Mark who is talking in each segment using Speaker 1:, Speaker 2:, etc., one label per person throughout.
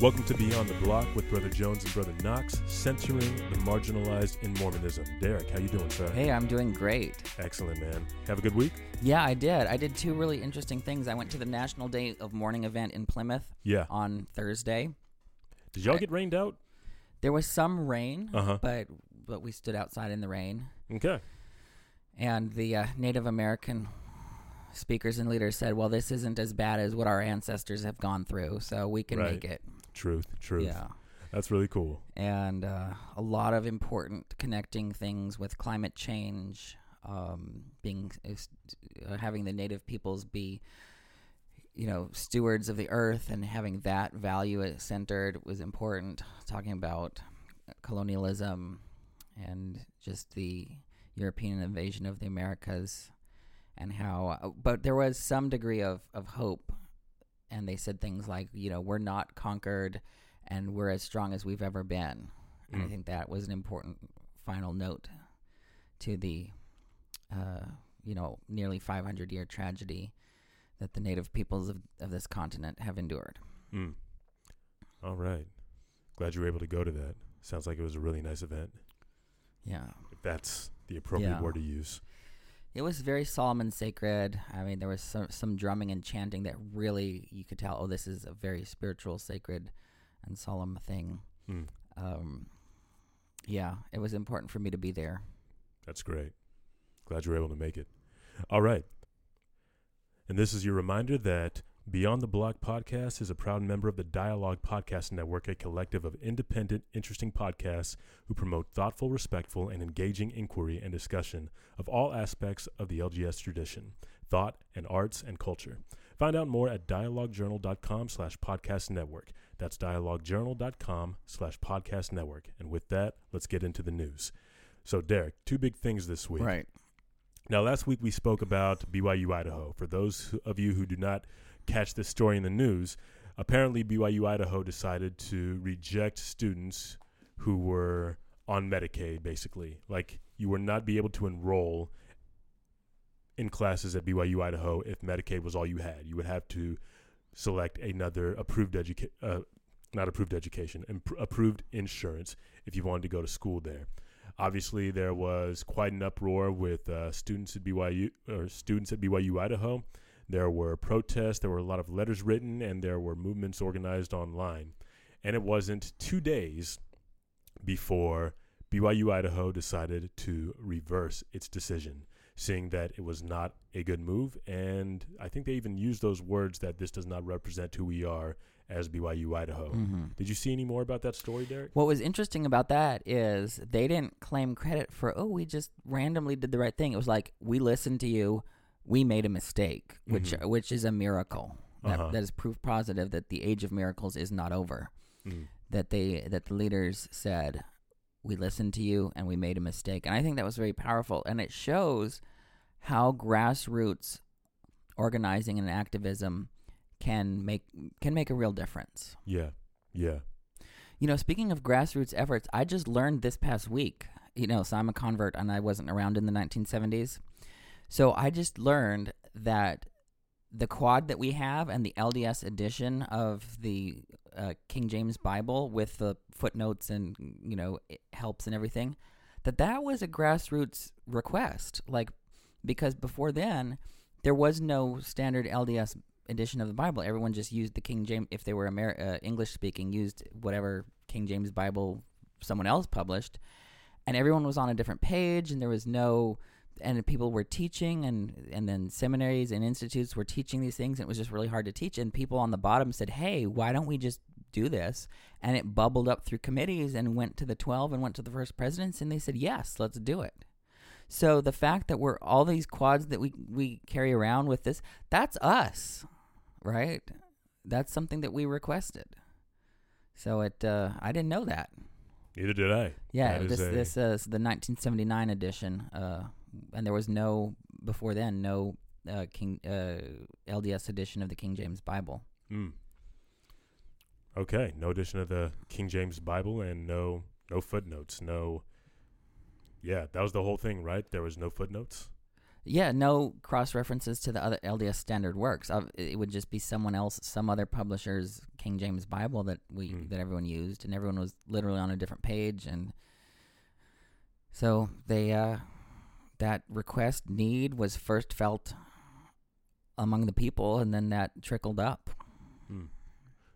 Speaker 1: Welcome to Beyond the Block with Brother Jones and Brother Knox, centering the marginalized in Mormonism. Derek, how you doing, sir?
Speaker 2: Hey, I'm doing great.
Speaker 1: Excellent, man. Have a good week?
Speaker 2: Yeah, I did. I did two really interesting things. I went to the National Day of Mourning event in Plymouth
Speaker 1: Yeah.
Speaker 2: on Thursday.
Speaker 1: Did y'all
Speaker 2: I-
Speaker 1: get rained out?
Speaker 2: There was some rain,
Speaker 1: Uh-huh.
Speaker 2: but but we stood outside in the rain.
Speaker 1: Okay.
Speaker 2: And the uh, Native American speakers and leaders said, "Well, this isn't as bad as what our ancestors have gone through, so we can
Speaker 1: Right.
Speaker 2: make it."
Speaker 1: Truth, truth.
Speaker 2: Yeah.
Speaker 1: That's really cool.
Speaker 2: and uh, a lot of important connecting things with climate change, um, being uh, having the native peoples be, you know, stewards of the earth and having that value centered was important. Talking about colonialism and just the European invasion of the Americas and how, uh, but there was some degree of, of hope. And they said things like, you know, we're not conquered and we're as strong as we've ever been. And I
Speaker 1: Mm.
Speaker 2: think that was an important final note to the, uh, you know, nearly 500 year tragedy that the native peoples of, of this continent have endured.
Speaker 1: Mm. All right. Glad you were able to go to that. Sounds like it was a really nice event.
Speaker 2: Yeah.
Speaker 1: If that's the appropriate
Speaker 2: Yeah.
Speaker 1: word to use.
Speaker 2: It was very solemn and sacred. I mean, there was some, some drumming and chanting that really you could tell, oh, this is a very spiritual, sacred, and solemn thing.
Speaker 1: Mm.
Speaker 2: Um, yeah, it was important for me to be there.
Speaker 1: That's great. Glad you were able to make it. All right. And this is your reminder that Beyond the Block podcast is a proud member of the Dialogue Podcast Network, a collective of independent, interesting podcasts who promote thoughtful, respectful, and engaging inquiry and discussion of all aspects of the LDS tradition, thought, and arts and culture. Find out more at dialoguejournal.com slash podcast network. That's dialoguejournal.com slash podcast network. And with that, let's get into the news. So, Derek, two big things this week.
Speaker 2: Right.
Speaker 1: Now, last week we spoke about BYU Idaho. For those of you who do not catch this story in the news, apparently BYU Idaho decided to reject students who were on Medicaid, basically. Like, you would not be able to enroll in classes at BYU Idaho if Medicaid was all you had. You would have to select another approved education, uh, not approved education, imp- approved insurance if you wanted to go to school there. Obviously, there was quite an uproar with uh, students at BYU or students at BYU Idaho. There were protests, there were a lot of letters written, and there were movements organized online. And it wasn't two days before BYU Idaho decided to reverse its decision, seeing that it was not a good move. And I think they even used those words that this does not represent who we are as BYU Idaho.
Speaker 2: Mhm.
Speaker 1: Did you see any more about that story, Derek?
Speaker 2: What was interesting about that is they didn't claim credit for, oh, we just randomly did the right thing. It was like, we listened to you, we made a mistake, which
Speaker 1: Mhm.
Speaker 2: which is a miracle. That,
Speaker 1: Uh-huh.
Speaker 2: that is proof positive that the age of miracles is not over.
Speaker 1: Mm.
Speaker 2: That they that the leaders said, we listened to you and we made a mistake. And I think that was very powerful. And it shows how grassroots organizing and activism can make can make a real difference.
Speaker 1: Yeah, yeah.
Speaker 2: You know, speaking of grassroots efforts, I just learned this past week. You know, so I'm a convert and I wasn't around in the 1970s. So I just learned that the quad that we have and the LDS edition of the uh, King James Bible with the footnotes and, you know, helps and everything, that that was a grassroots request. Like, because before then, there was no standard LDS edition of the Bible. Everyone just used the King James, if they were Amer- uh, English speaking, used whatever King James Bible someone else published. And everyone was on a different page, and there was no, and people were teaching, and, and then seminaries and institutes were teaching these things, and it was just really hard to teach. And people on the bottom said, hey, why don't we just do this? And it bubbled up through committees and went to the 12 and went to the First Presidency, and they said, yes, let's do it. So the fact that we're all these quads that we, we carry around with this, that's us right? That's something that we requested. So it, uh, I didn't know that.
Speaker 1: Neither did I.
Speaker 2: Yeah,
Speaker 1: That is
Speaker 2: this
Speaker 1: a-
Speaker 2: this is the 1979 edition, uh, and there was no before then no uh, King uh, LDS edition of the King James Bible.
Speaker 1: Mm. Okay, no edition of the King James Bible and no no footnotes, no. Yeah, that was the whole thing, right? There was no footnotes.
Speaker 2: Yeah, no cross references to the other LDS standard works. It would just be someone else, some other publisher's King James Bible that we
Speaker 1: Hmm.
Speaker 2: that everyone used, and everyone was literally on a different page, and so they uh, that request need was first felt among the people, and then that trickled up.
Speaker 1: Hmm.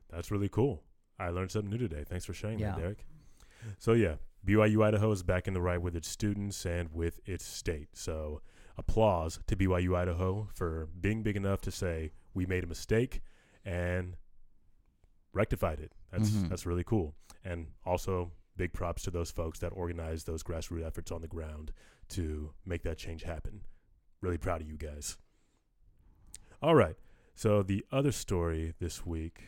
Speaker 1: That's really cool. I learned something new today. Thanks for sharing
Speaker 2: Yeah.
Speaker 1: that, Derek. So yeah, BYU Idaho is back in the right with its students and with its state. So applause to BYU Idaho for being big enough to say we made a mistake and rectified it. That's
Speaker 2: Mhm.
Speaker 1: that's really cool. And also big props to those folks that organized those grassroots efforts on the ground to make that change happen. Really proud of you guys. All right. So the other story this week,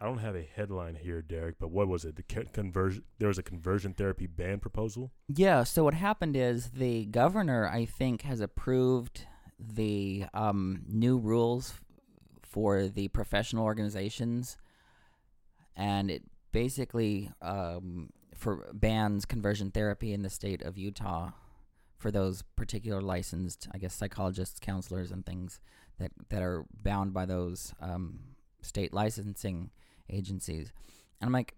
Speaker 1: I don't have a headline here, Derek, but what was it? The conversion. There was a conversion therapy ban proposal.
Speaker 2: Yeah. So what happened is the governor, I think, has approved the um, new rules for the professional organizations, and it basically um, for bans conversion therapy in the state of Utah for those particular licensed, I guess, psychologists, counselors, and things that that are bound by those um, state licensing agencies. And I'm like,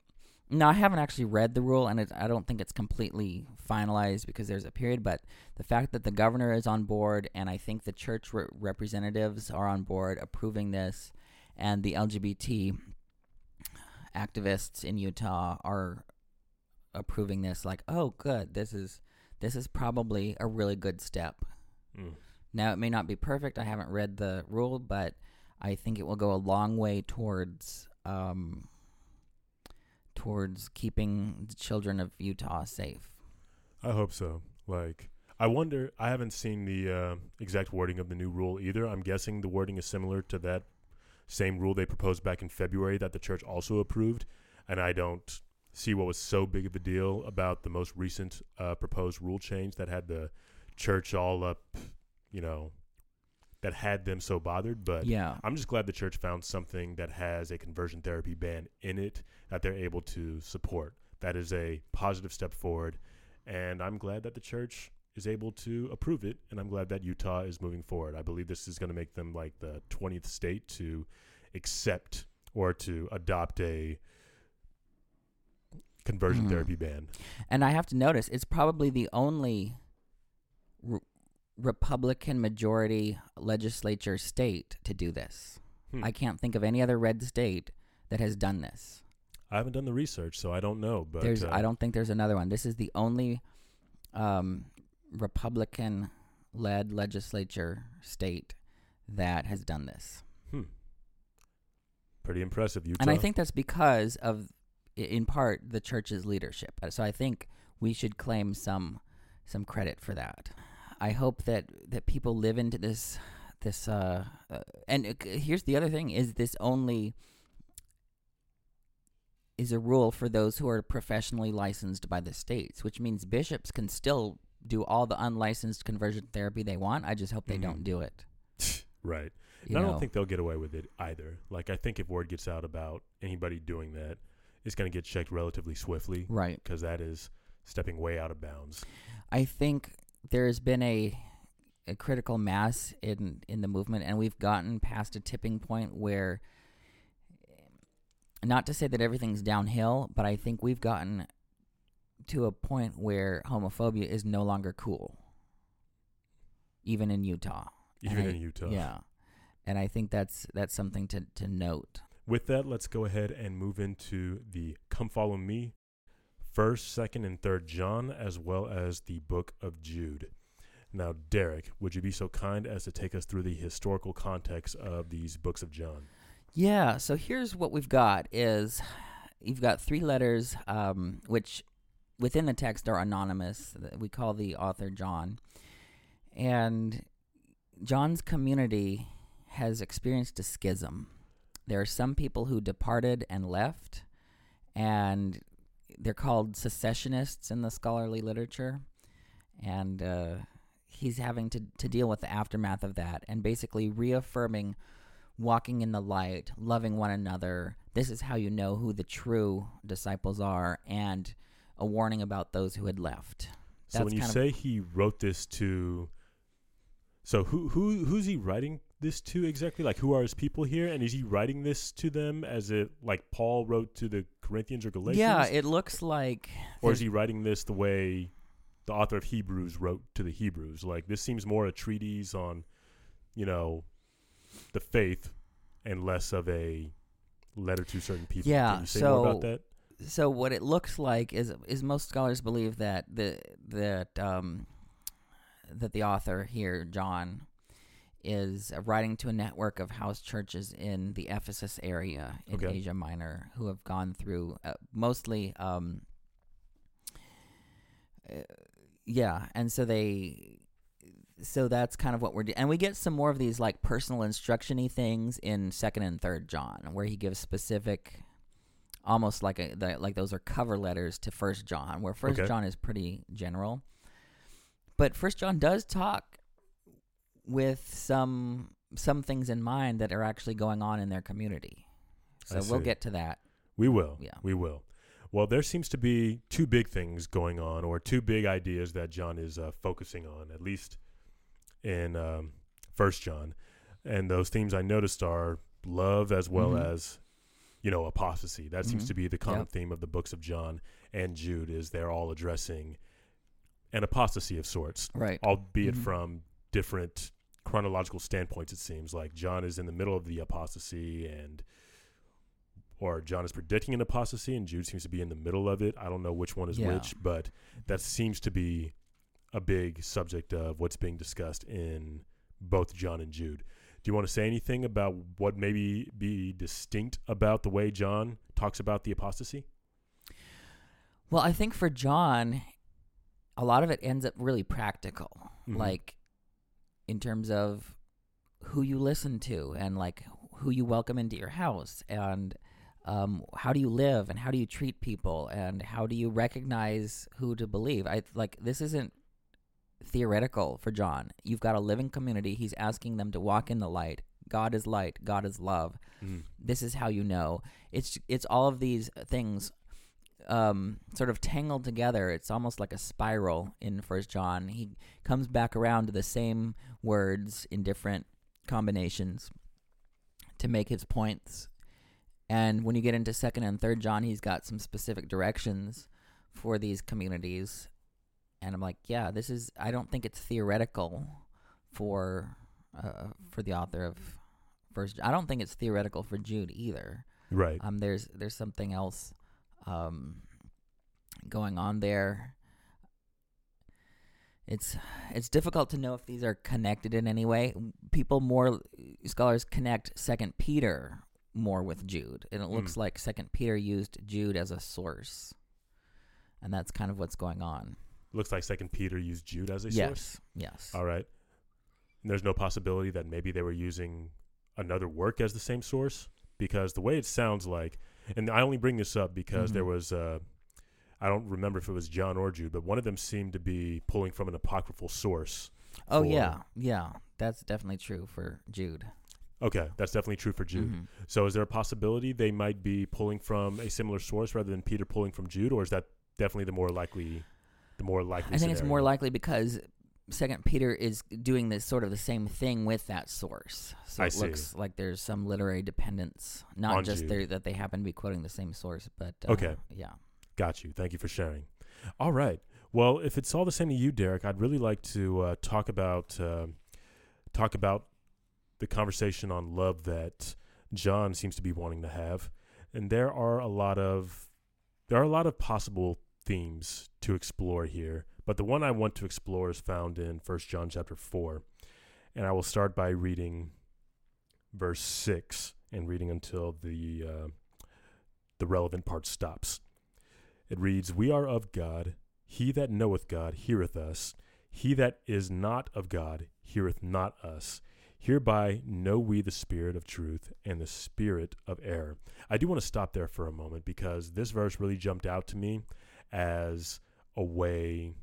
Speaker 2: no, I haven't actually read the rule, and it, I don't think it's completely finalized because there's a period. But the fact that the governor is on board, and I think the church re- representatives are on board approving this, and the LGBT activists in Utah are approving this, like, oh, good, this is this is probably a really good step.
Speaker 1: Mm.
Speaker 2: Now, it may not be perfect. I haven't read the rule, but I think it will go a long way towards um, towards keeping the children of Utah safe.
Speaker 1: I hope so. Like, I wonder. I haven't seen the uh, exact wording of the new rule either. I'm guessing the wording is similar to that same rule they proposed back in February that the church also approved, and I don't see what was so big of a deal about the most recent uh, proposed rule change that had the church all up, you know, that had them so bothered. But
Speaker 2: yeah,
Speaker 1: I'm just glad the church found something that has a conversion therapy ban in it that they're able to support. That is a positive step forward. And I'm glad that the church is able to approve it. And I'm glad that Utah is moving forward. I believe this is going to make them like the 20th state to accept or to adopt a conversion
Speaker 2: Mhm.
Speaker 1: therapy ban.
Speaker 2: and I have to notice it's probably the only re- Republican majority legislature state to do this.
Speaker 1: Hmm.
Speaker 2: I can't think of any other red state that has done this.
Speaker 1: I haven't done the research, so I don't know. But
Speaker 2: there's
Speaker 1: uh,
Speaker 2: I don't think there's another one. This is the only um, Republican led legislature state that has done this.
Speaker 1: hmm. pretty impressive. Utah.
Speaker 2: And I think that's because of in part the church's leadership. Uh, So I think we should claim some some credit for that. I hope that that people live into this this uh, uh and uh, here's the other thing is this only is a rule for those who are professionally licensed by the states, which means bishops can still do all the unlicensed conversion therapy they want. I just hope they
Speaker 1: Mhm.
Speaker 2: don't do it.
Speaker 1: right.
Speaker 2: You
Speaker 1: And I don't think they'll get away with it either. Like I think if word gets out about anybody doing that, it's going to get checked relatively swiftly
Speaker 2: right.
Speaker 1: because that is stepping way out of bounds.
Speaker 2: I think there's been a a critical mass in in the movement, and we've gotten past a tipping point where, not to say that everything's downhill, but I think we've gotten to a point where homophobia is no longer cool, even in Utah.
Speaker 1: Even
Speaker 2: I-
Speaker 1: in Utah.
Speaker 2: Yeah, and I think that's that's something to to note.
Speaker 1: With that, let's go ahead and move into the Come Follow Me, First, Second, and Third John, as well as the Book of Jude. Now, Derek, would you be so kind as to take us through the historical context of these books of John?
Speaker 2: Yeah, so here's what we've got is you've got three letters um, which within the text are anonymous. We call the author John. And John's community has experienced a schism. There are some people who departed and left and they're called secessionists in the scholarly literature. And uh, he's having to, to deal with the aftermath of that and basically reaffirming walking in the light, loving one another. This is how you know who the true disciples are, and a warning about those who had left.
Speaker 1: So when you say he wrote this to So who who who's he writing this to exactly? Like who are his people here? And is he writing this to them as it like Paul wrote to the Corinthians or Galatians?
Speaker 2: Yeah, it looks like.
Speaker 1: or is he writing this the way the author of Hebrews wrote to the Hebrews? Like this seems more a treatise on, you know, the faith, and less of a letter to certain people.
Speaker 2: Yeah,
Speaker 1: Can you say more about
Speaker 2: so-
Speaker 1: that?
Speaker 2: so what it looks like is is most scholars believe that the that um that the author here John is writing to a network of house churches in the Ephesus area in
Speaker 1: Okay.
Speaker 2: Asia Minor who have gone through uh, mostly um uh, yeah and so they so that's kind of what we're doing and we get some more of these like personal instruction-y things in second and third john where he gives specific almost like a the, like those are cover letters to First John, where First
Speaker 1: Okay.
Speaker 2: John is pretty general, but First John does talk with some some things in mind that are actually going on in their community. So we'll get to that.
Speaker 1: We will.
Speaker 2: Yeah.
Speaker 1: We will. Well, there seems to be two big things going on, or two big ideas that John is uh, focusing on, at least in um, First John, and those themes I noticed are love as well
Speaker 2: Mhm.
Speaker 1: as, you know, apostasy. That seems
Speaker 2: Mhm.
Speaker 1: to be the common
Speaker 2: Yep.
Speaker 1: theme of the books of John and Jude. Is they're all addressing an apostasy of sorts,
Speaker 2: Right.
Speaker 1: albeit
Speaker 2: Mhm.
Speaker 1: from different chronological standpoints. It seems like John is in the middle of the apostasy, and or John is predicting an apostasy, and Jude seems to be in the middle of it. I don't know which one is
Speaker 2: Yeah.
Speaker 1: which, but that seems to be a big subject of what's being discussed in both John and Jude. Do you want to say anything about what maybe be distinct about the way John talks about the apostasy?
Speaker 2: Well, I think for John, a lot of it ends up really practical,
Speaker 1: Mhm.
Speaker 2: like in terms of who you listen to and like who you welcome into your house and um, how do you live and how do you treat people and how do you recognize who to believe. I like this isn't theoretical for John. You've got a living community. He's asking them to walk in the light. God is light. God is love
Speaker 1: Mm.
Speaker 2: this is how you know it's it's all of these things um, sort of tangled together it's almost like a spiral in first john. He comes back around to the same words in different combinations to make his points. And when you get into second and third john he's got some specific directions for these communities. And i'm like yeah this is i don't think it's theoretical for uh, for the author of first i don't think it's theoretical for jude either.
Speaker 1: Right.
Speaker 2: um there's there's something else um going on there it's it's difficult to know if these are connected in any way people more scholars connect second peter more with jude and it looks
Speaker 1: Hmm.
Speaker 2: like second peter used jude as a source and that's kind of what's going on
Speaker 1: Looks like Second Peter used Jude as a
Speaker 2: yes
Speaker 1: source.
Speaker 2: yes
Speaker 1: All right. And there's no possibility that maybe they were using another work as the same source because the way it sounds like, and I only bring this up because there
Speaker 2: Mhm.
Speaker 1: was, uh, I don't remember if it was John or Jude, but one of them seemed to be pulling from an apocryphal source.
Speaker 2: oh
Speaker 1: for-
Speaker 2: yeah yeah that's definitely true for jude
Speaker 1: Okay, that's definitely true for Jude.
Speaker 2: Mhm.
Speaker 1: So is there a possibility they might be pulling from a similar source rather than Peter pulling from Jude, or is that definitely the more likely, the more likely?
Speaker 2: I think it's more likely because Second Peter is doing this sort of the same thing with that source. So
Speaker 1: I
Speaker 2: it
Speaker 1: see.
Speaker 2: looks like there's some literary dependence, not
Speaker 1: On
Speaker 2: just there that they happen to be quoting the same source, but uh,
Speaker 1: Okay.
Speaker 2: yeah.
Speaker 1: Got you. Thank you for sharing. All right. Well, if it's all the same to you, Derek, I'd really like to uh, talk about uh, talk about the conversation on love that John seems to be wanting to have, and there are a lot of there are a lot of possible themes to explore here. But the one I want to explore is found in First John chapter four, and I will start by reading verse six and reading until the uh, the relevant part stops. It reads, We are of God. He that knoweth God heareth us. He that is not of God heareth not us. Hereby know we the spirit of truth and the spirit of error. I do want to stop there for a moment because this verse really jumped out to me as a way,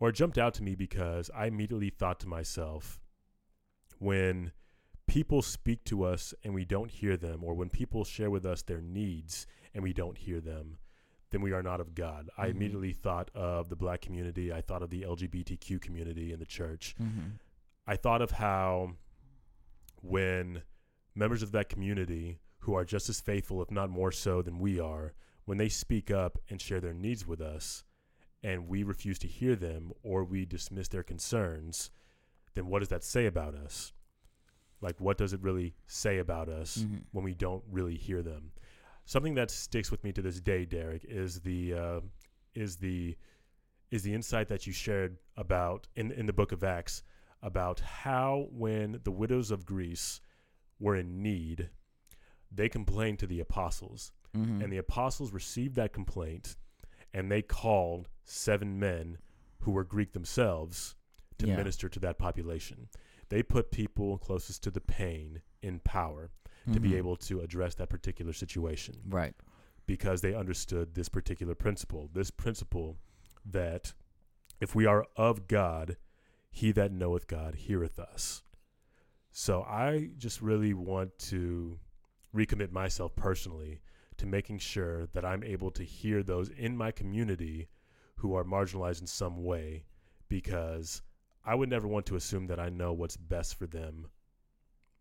Speaker 1: or it jumped out to me because I immediately thought to myself, when people speak to us and we don't hear them, or when people share with us their needs and we don't hear them, then we are not of God. I
Speaker 2: Mhm.
Speaker 1: immediately thought of the black community. I thought of the LGBTQ community in the church.
Speaker 2: Mm-hmm.
Speaker 1: I thought of how when members of that community who are just as faithful, if not more so than we are, when they speak up and share their needs with us, and we refuse to hear them or we dismiss their concerns, then what does that say about us? Like, what does it really say about us
Speaker 2: Mhm.
Speaker 1: when we don't really hear them? Something that sticks with me to this day, Derek, is the uh, is the is the insight that you shared about in in the book of Acts about how when the widows of Greece were in need, they complained to the apostles,
Speaker 2: Mhm.
Speaker 1: and the apostles received that complaint, and they called seven men who were Greek themselves to
Speaker 2: Yeah.
Speaker 1: minister to that population. They put people closest to the pain in power to be
Speaker 2: Mhm.
Speaker 1: able to address that particular situation
Speaker 2: right.
Speaker 1: because they understood this particular principle. This principle that if we are of God, he that knoweth God heareth us. So I just really want to recommit myself personally to making sure that I'm able to hear those in my community who are marginalized in some way because I would never want to assume that I know what's best for them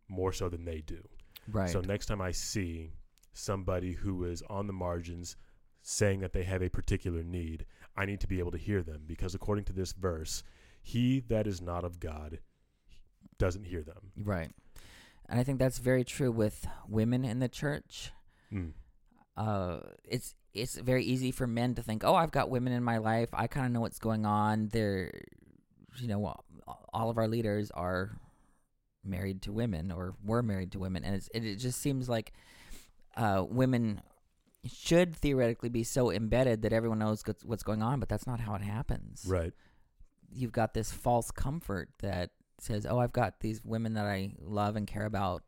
Speaker 1: more so than they do.
Speaker 2: Right.
Speaker 1: So next time I see somebody who is on the margins saying that they have a particular need, I need to be able to hear them because according to this verse, he that is not of God doesn't hear them.
Speaker 2: right. And I think that's very true with women in the church.
Speaker 1: Mm.
Speaker 2: Uh, it's it's very easy for men to think, oh, I've got women in my life. I kind of know what's going on. They're, you know, all of our leaders are married to women or were married to women, and it's, it, it just seems like uh, women should theoretically be so embedded that everyone knows what's- what's going on, but that's not how it happens.
Speaker 1: Right.
Speaker 2: You've got this false comfort that says, "Oh, I've got these women that I love and care about."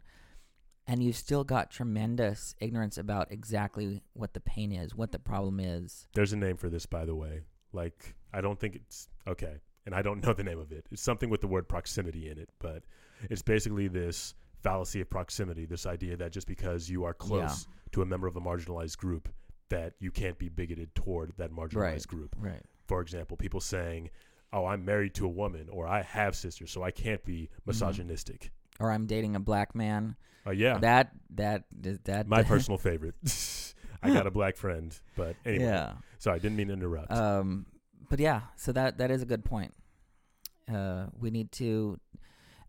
Speaker 2: And you've still got tremendous ignorance about exactly what the pain is, what the problem is.
Speaker 1: There's a name for this, by the way. Like, I don't think it's okay, and I don't know the name of it. It's something with the word proximity in it, but it's basically this fallacy of proximity. This idea that just because you are close to a member of a marginalized group, that you can't be bigoted toward that marginalized
Speaker 2: Right.
Speaker 1: group.
Speaker 2: Right.
Speaker 1: For example, people saying, "Oh, I'm married to a woman," or "I have sisters, so I can't be mm-hmm. misogynistic."
Speaker 2: Or I'm dating a black man.
Speaker 1: Uh, yeah,
Speaker 2: That that that
Speaker 1: my personal favorite. I got a black friend, but anyway.
Speaker 2: Yeah.
Speaker 1: Sorry, I didn't mean to interrupt.
Speaker 2: Um, but yeah, so that that is a good point. Uh, we need to,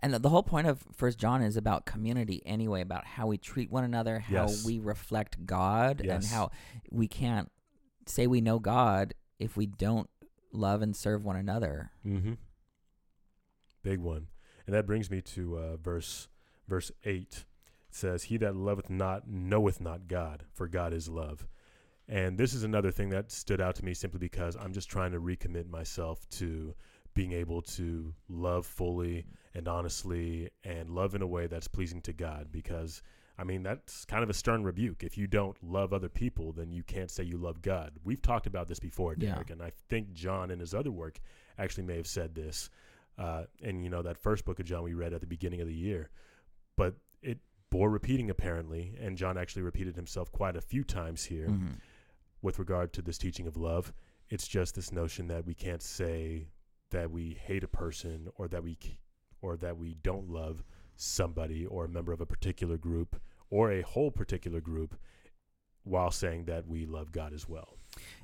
Speaker 2: and the, whole point of First John is about community anyway, about how we treat one another, how
Speaker 1: Yes.
Speaker 2: we reflect God, and how we can't say we know God if we don't love and serve one another.
Speaker 1: Mm-hmm. Big one, and that brings me to uh, verse verse eight. It says, "He that loveth not knoweth not God, for God is love." And this is another thing that stood out to me simply because I'm just trying to recommit myself to being able to love fully and honestly and love in a way that's pleasing to God because I mean that's kind of a stern rebuke. If you don't love other people, then you can't say you love God. We've talked about this before,
Speaker 2: Yeah.
Speaker 1: Derek, and I think John in his other work actually may have said this. Uh, and you know that first book of John we read at the beginning of the year, but it bore repeating apparently, and John actually repeated himself quite a few times here
Speaker 2: Mhm.
Speaker 1: with regard to this teaching of love. It's just this notion that we can't say that we hate a person or that we or that we don't love somebody or a member of a particular group or a whole particular group while saying that we love God as well.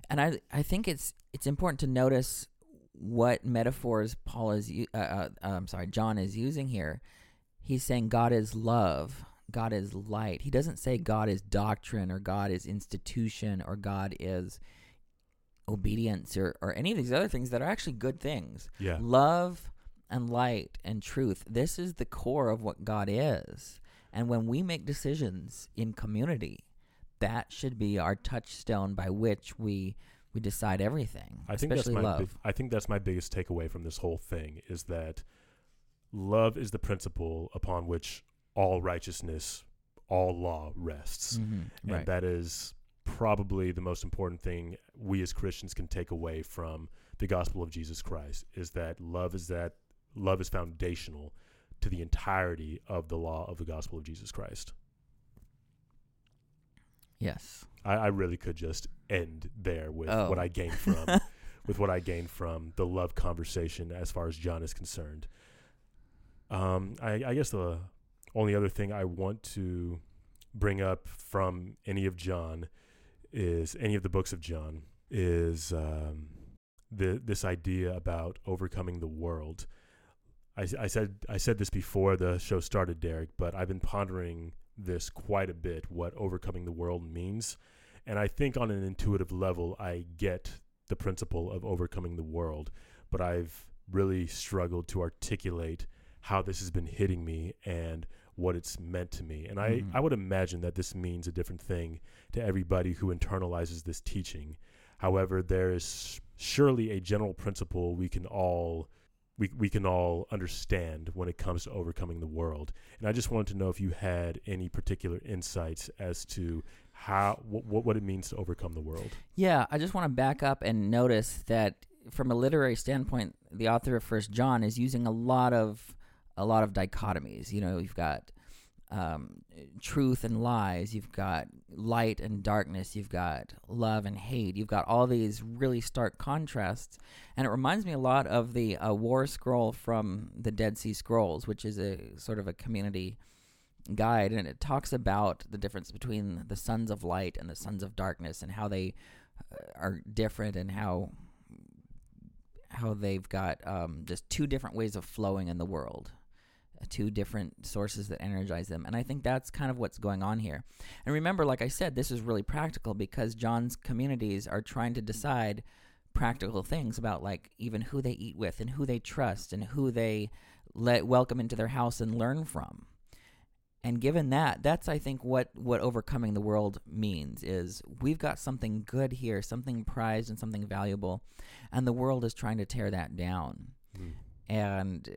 Speaker 2: And I I think it's it's important to notice what metaphors Paul is u- uh, uh, I'm sorry John is using here. He's saying God is love, God is light. He doesn't say God is doctrine or God is institution or God is obedience or, or any of these other things that are actually good things.
Speaker 1: Yeah.
Speaker 2: Love and light and truth. This is the core of what God is. And when we make decisions in community, that should be our touchstone by which we we decide everything,
Speaker 1: I think that's my
Speaker 2: love.
Speaker 1: I think that's my biggest takeaway from this whole thing is that love is the principle upon which all righteousness, all law rests.
Speaker 2: Mhm,
Speaker 1: And
Speaker 2: right.
Speaker 1: that is probably the most important thing we as Christians can take away from the gospel of Jesus Christ is that love is that love is foundational to the entirety of the law of the gospel of Jesus Christ.
Speaker 2: yes.
Speaker 1: I, I really could just end there with
Speaker 2: Oh.
Speaker 1: what I gained from with what I gained from the love conversation as far as John is concerned. Um, I, I guess the only other thing I want to bring up from any of John is any of the books of John is um, the this idea about overcoming the world. I, I said I said this before the show started, Derek, but I've been pondering this quite a bit. What overcoming the world means, and I think on an intuitive level, I get the principle of overcoming the world, but I've really struggled to articulate how this has been hitting me and what it's meant to me. And I,
Speaker 2: Mhm.
Speaker 1: I would imagine that this means a different thing to everybody who internalizes this teaching. However, there is surely a general principle we can all we, we can all understand when it comes to overcoming the world. And I just wanted to know if you had any particular insights as to how what, what it means to overcome the world.
Speaker 2: Yeah, I just want to back up and notice that from a literary standpoint, the author of First John is using a lot of a lot of dichotomies. You know, you've got um, truth and lies, you've got light and darkness, you've got love and hate, you've got all these really stark contrasts, and it reminds me a lot of the uh, War Scroll from the Dead Sea Scrolls, which is a sort of a community guide, and it talks about the difference between the sons of light and the sons of darkness, and how they uh, are different, and how how they've got um, just two different ways of flowing in the world, uh, two different sources that energize them, and I think that's kind of what's going on here. And remember, like I said, this is really practical because John's communities are trying to decide practical things about like even who they eat with and who they trust and who they let welcome into their house and learn from and given that that's i think what what overcoming the world means is we've got something good here something prized and something valuable and the world is trying to tear that down
Speaker 1: Mm.
Speaker 2: and uh,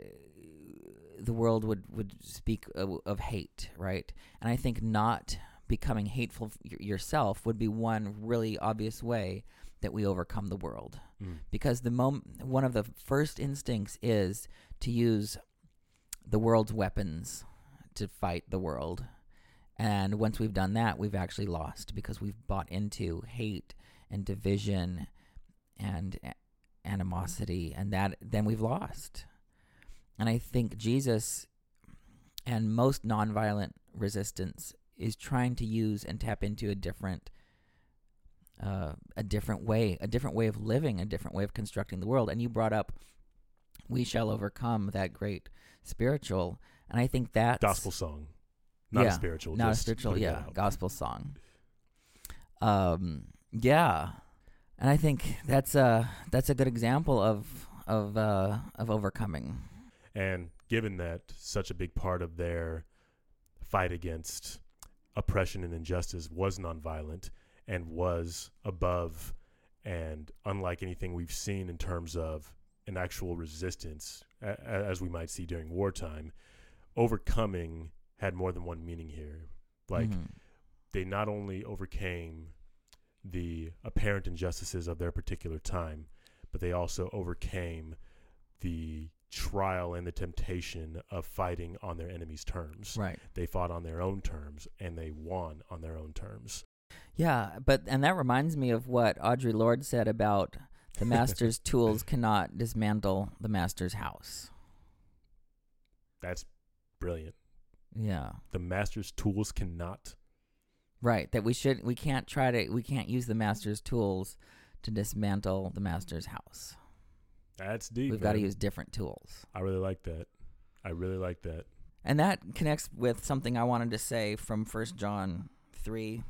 Speaker 2: the world would would speak of, of hate right and i think not becoming hateful yourself would be one really obvious way that we overcome the world
Speaker 1: Mm.
Speaker 2: because the mom- one of the first instincts is to use the world's weapons to fight the world. And once we've done that, we've actually lost because we've bought into hate and division and animosity and that then we've lost. And I think Jesus and most nonviolent resistance is trying to use and tap into a different uh, a different way, a different way of living, a different way of constructing the world. And you brought up, "We shall overcome." That great spiritual, and I think that's
Speaker 1: Gospel song, not
Speaker 2: Yeah,
Speaker 1: a spiritual.
Speaker 2: not a spiritual, yeah, gospel song. Um, yeah, and I think that's a that's a good example of of uh, of overcoming.
Speaker 1: And given that such a big part of their fight against oppression and injustice was nonviolent and was above and unlike anything we've seen in terms of an actual resistance, a- as we might see during wartime, overcoming had more than one meaning here. Like,
Speaker 2: Mhm.
Speaker 1: they not only overcame the apparent injustices of their particular time, but they also overcame the trial and the temptation of fighting on their enemy's terms.
Speaker 2: right.
Speaker 1: They fought on their own terms and they won on their own terms.
Speaker 2: Yeah, but and that reminds me of what Audre Lorde said about the master's tools cannot dismantle the master's house.
Speaker 1: That's brilliant.
Speaker 2: Yeah.
Speaker 1: The master's tools cannot.
Speaker 2: Right, that we should we can't try to we can't use the master's tools to dismantle the master's house.
Speaker 1: That's deep.
Speaker 2: We've got to use different tools.
Speaker 1: I really like that. I really like that.
Speaker 2: And that connects with something I wanted to say from First John 3.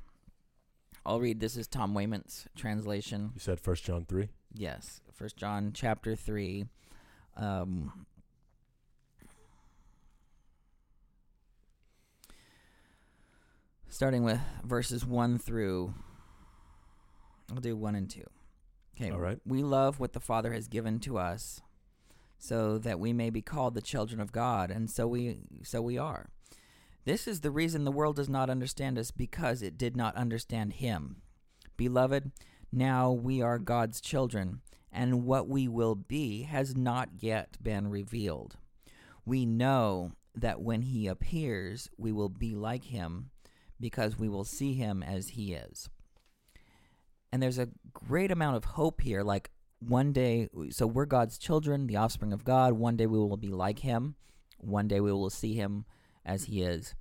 Speaker 2: I'll read this is Tom Wayment's translation.
Speaker 1: You said First John three.
Speaker 2: Yes, First John chapter 3 um starting with verses 1 through I'll do 1 and 2. Okay.
Speaker 1: All right.
Speaker 2: We love what the Father has given to us so that we may be called the children of God and so we so we are. This is the reason the world does not understand us because it did not understand him. Beloved, now we are God's children, and what we will be has not yet been revealed. We know that when he appears, we will be like him because we will see him as he is. And there's a great amount of hope here. Like one day, so we're God's children, the offspring of God. One day we will be like him. one day we will see him as he is.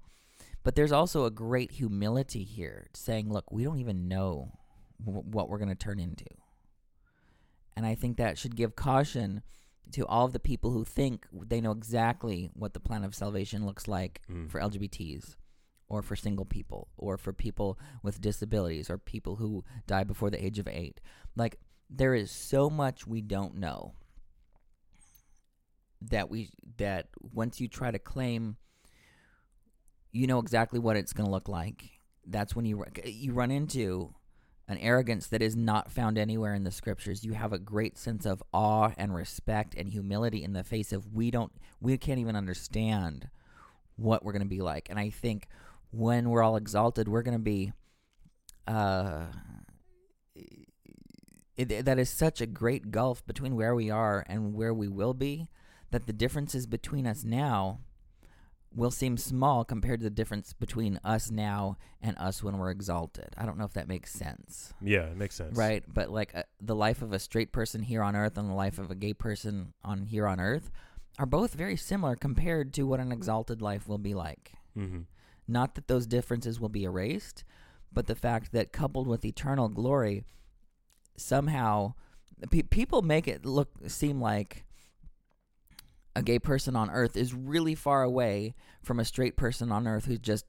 Speaker 2: But there's also a great humility here, saying, "Look, we don't even know w- what we're going to turn into." And I think that should give caution to all of the people who think they know exactly what the plan of salvation looks like
Speaker 1: Mm.
Speaker 2: for LGBTs or for single people or for people with disabilities or people who die before the age of 8. Like there is so much we don't know that we that once you try to claim you know exactly what it's going to look like. That's when you you run into an arrogance that is not found anywhere in the scriptures. You have a great sense of awe and respect and humility in the face of we don't we can't even understand what we're going to be like. And i think when we're all exalted we're going to be uh it, that is such a great gulf between where we are and where we will be that the differences between us now will seem small compared to the difference between us now and us when we're exalted. I don't know if that makes sense.
Speaker 1: Yeah, it makes sense.
Speaker 2: Right, but like uh, the life of a straight person here on earth and the life of a gay person on here on earth are both very similar compared to what an exalted life will be like.
Speaker 1: Mm-hmm.
Speaker 2: Not that those differences will be erased, but the fact that coupled with eternal glory, somehow pe- people make it look seem like a gay person on earth is really far away from a straight person on earth who's just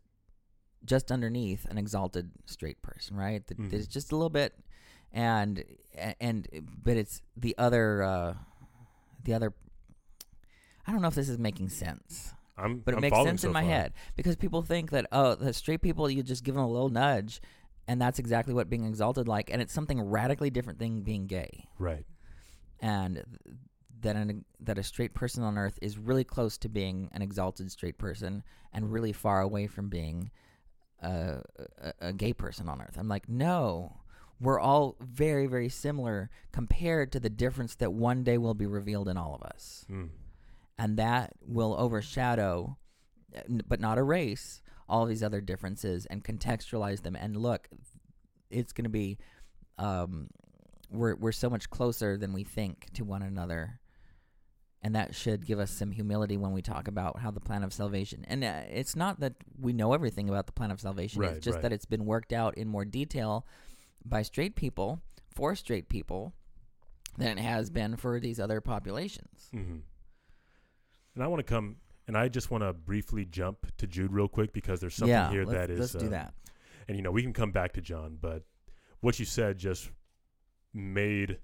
Speaker 2: just underneath an exalted straight person, right?
Speaker 1: Mhm.
Speaker 2: There's just a little bit, and and but it's the other uh, the other. I don't know if this is making sense
Speaker 1: I'm,
Speaker 2: but it
Speaker 1: I'm
Speaker 2: makes sense
Speaker 1: so
Speaker 2: in my
Speaker 1: far.
Speaker 2: head because people think that oh the straight people you just give them a little nudge and that's exactly what being exalted like and it's something radically different than being gay
Speaker 1: Right.
Speaker 2: and that an, that a straight person on earth is really close to being an exalted straight person and really far away from being a, a, a gay person on earth i'm like no we're all very very similar compared to the difference that one day will be revealed in all of us
Speaker 1: Mm.
Speaker 2: And that will overshadow but not erase all these other differences and contextualize them. And look it's going to be um we're we're so much closer than we think to one another. And that should give us some humility when we talk about how the plan of salvation and uh, it's not that we know everything about the plan of salvation.
Speaker 1: Right,
Speaker 2: it's just
Speaker 1: right.
Speaker 2: that it's been worked out in more detail by straight people for straight people than it has been for these other populations.
Speaker 1: Hmm And I want to come, and I just want to briefly jump to Jude real quick because there's something
Speaker 2: yeah
Speaker 1: here that is.
Speaker 2: let's do
Speaker 1: uh,
Speaker 2: that
Speaker 1: And you know, we can come back to John, but what you said just made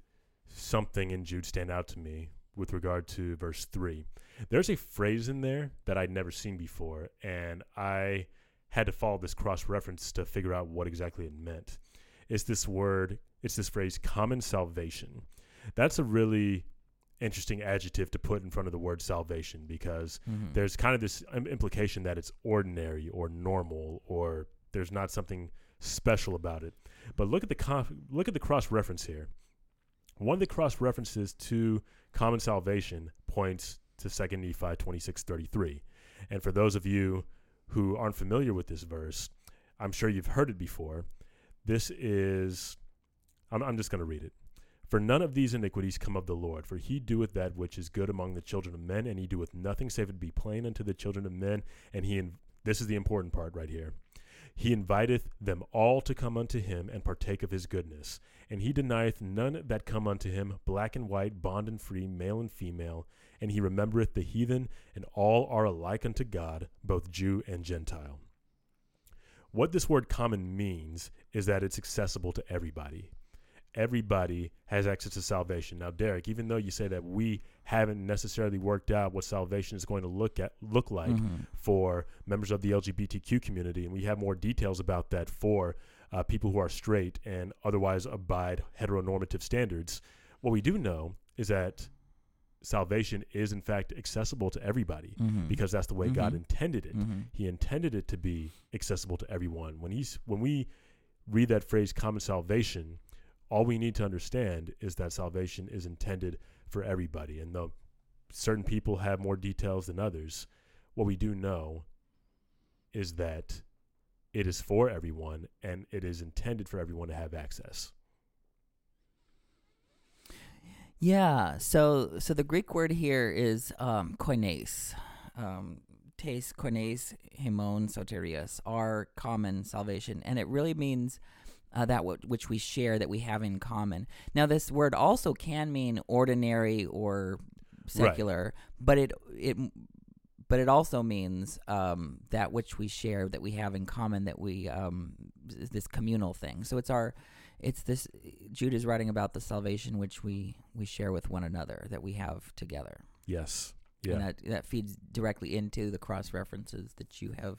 Speaker 1: something in Jude stand out to me with regard to verse three. There's a phrase in there that I'd never seen before, and I had to follow this cross reference to figure out what exactly it meant. It's this word, it's this phrase, common salvation. That's a really interesting adjective to put in front of the word salvation because
Speaker 2: Mhm.
Speaker 1: there's kind of this implication that it's ordinary or normal or there's not something special about it. But look at the conf- look at the cross reference here. One of the cross references to common salvation points to 2 Nephi 26:33. And for those of you who aren't familiar with this verse, I'm sure you've heard it before. This is I'm, I'm just going to read it. For none of these iniquities come of the Lord, for he doeth that which is good among the children of men, and he doeth nothing save it be plain unto the children of men. And he, in, this is the important part right here. He inviteth them all to come unto him and partake of his goodness. And he denieth none that come unto him, black and white, bond and free, male and female. And he remembereth the heathen, and all are alike unto God, both Jew and Gentile. What this word common means is that it's accessible to everybody everybody has access to salvation. Now, Derek, even though you say that we haven't necessarily worked out what salvation is going to look at look like
Speaker 2: Mhm.
Speaker 1: for members of the LGBTQ community, and we have more details about that for uh, people who are straight and otherwise abide heteronormative standards. What we do know is that salvation is in fact accessible to everybody
Speaker 2: Mhm.
Speaker 1: because that's the way God
Speaker 2: Mhm.
Speaker 1: intended it.
Speaker 2: Mhm.
Speaker 1: He intended it to be accessible to everyone. When he's when we read that phrase common salvation, all we need to understand is that salvation is intended for everybody. And though certain people have more details than others, what we do know is that it is for everyone and it is intended for everyone to have access.
Speaker 2: Yeah. So so the Greek word here is um, koines. um, tes koines hemon soterias, our common salvation, and it really means uh, that w- which we share that we have in common. Now, this word also can mean ordinary or secular, but it it but it also means um, that which we share that we have in common that we um, this communal thing. So it's our it's this Jude is writing about the salvation which we we share with one another that we have together.
Speaker 1: Yes.
Speaker 2: And
Speaker 1: Yeah.
Speaker 2: that that feeds directly into the cross references that you have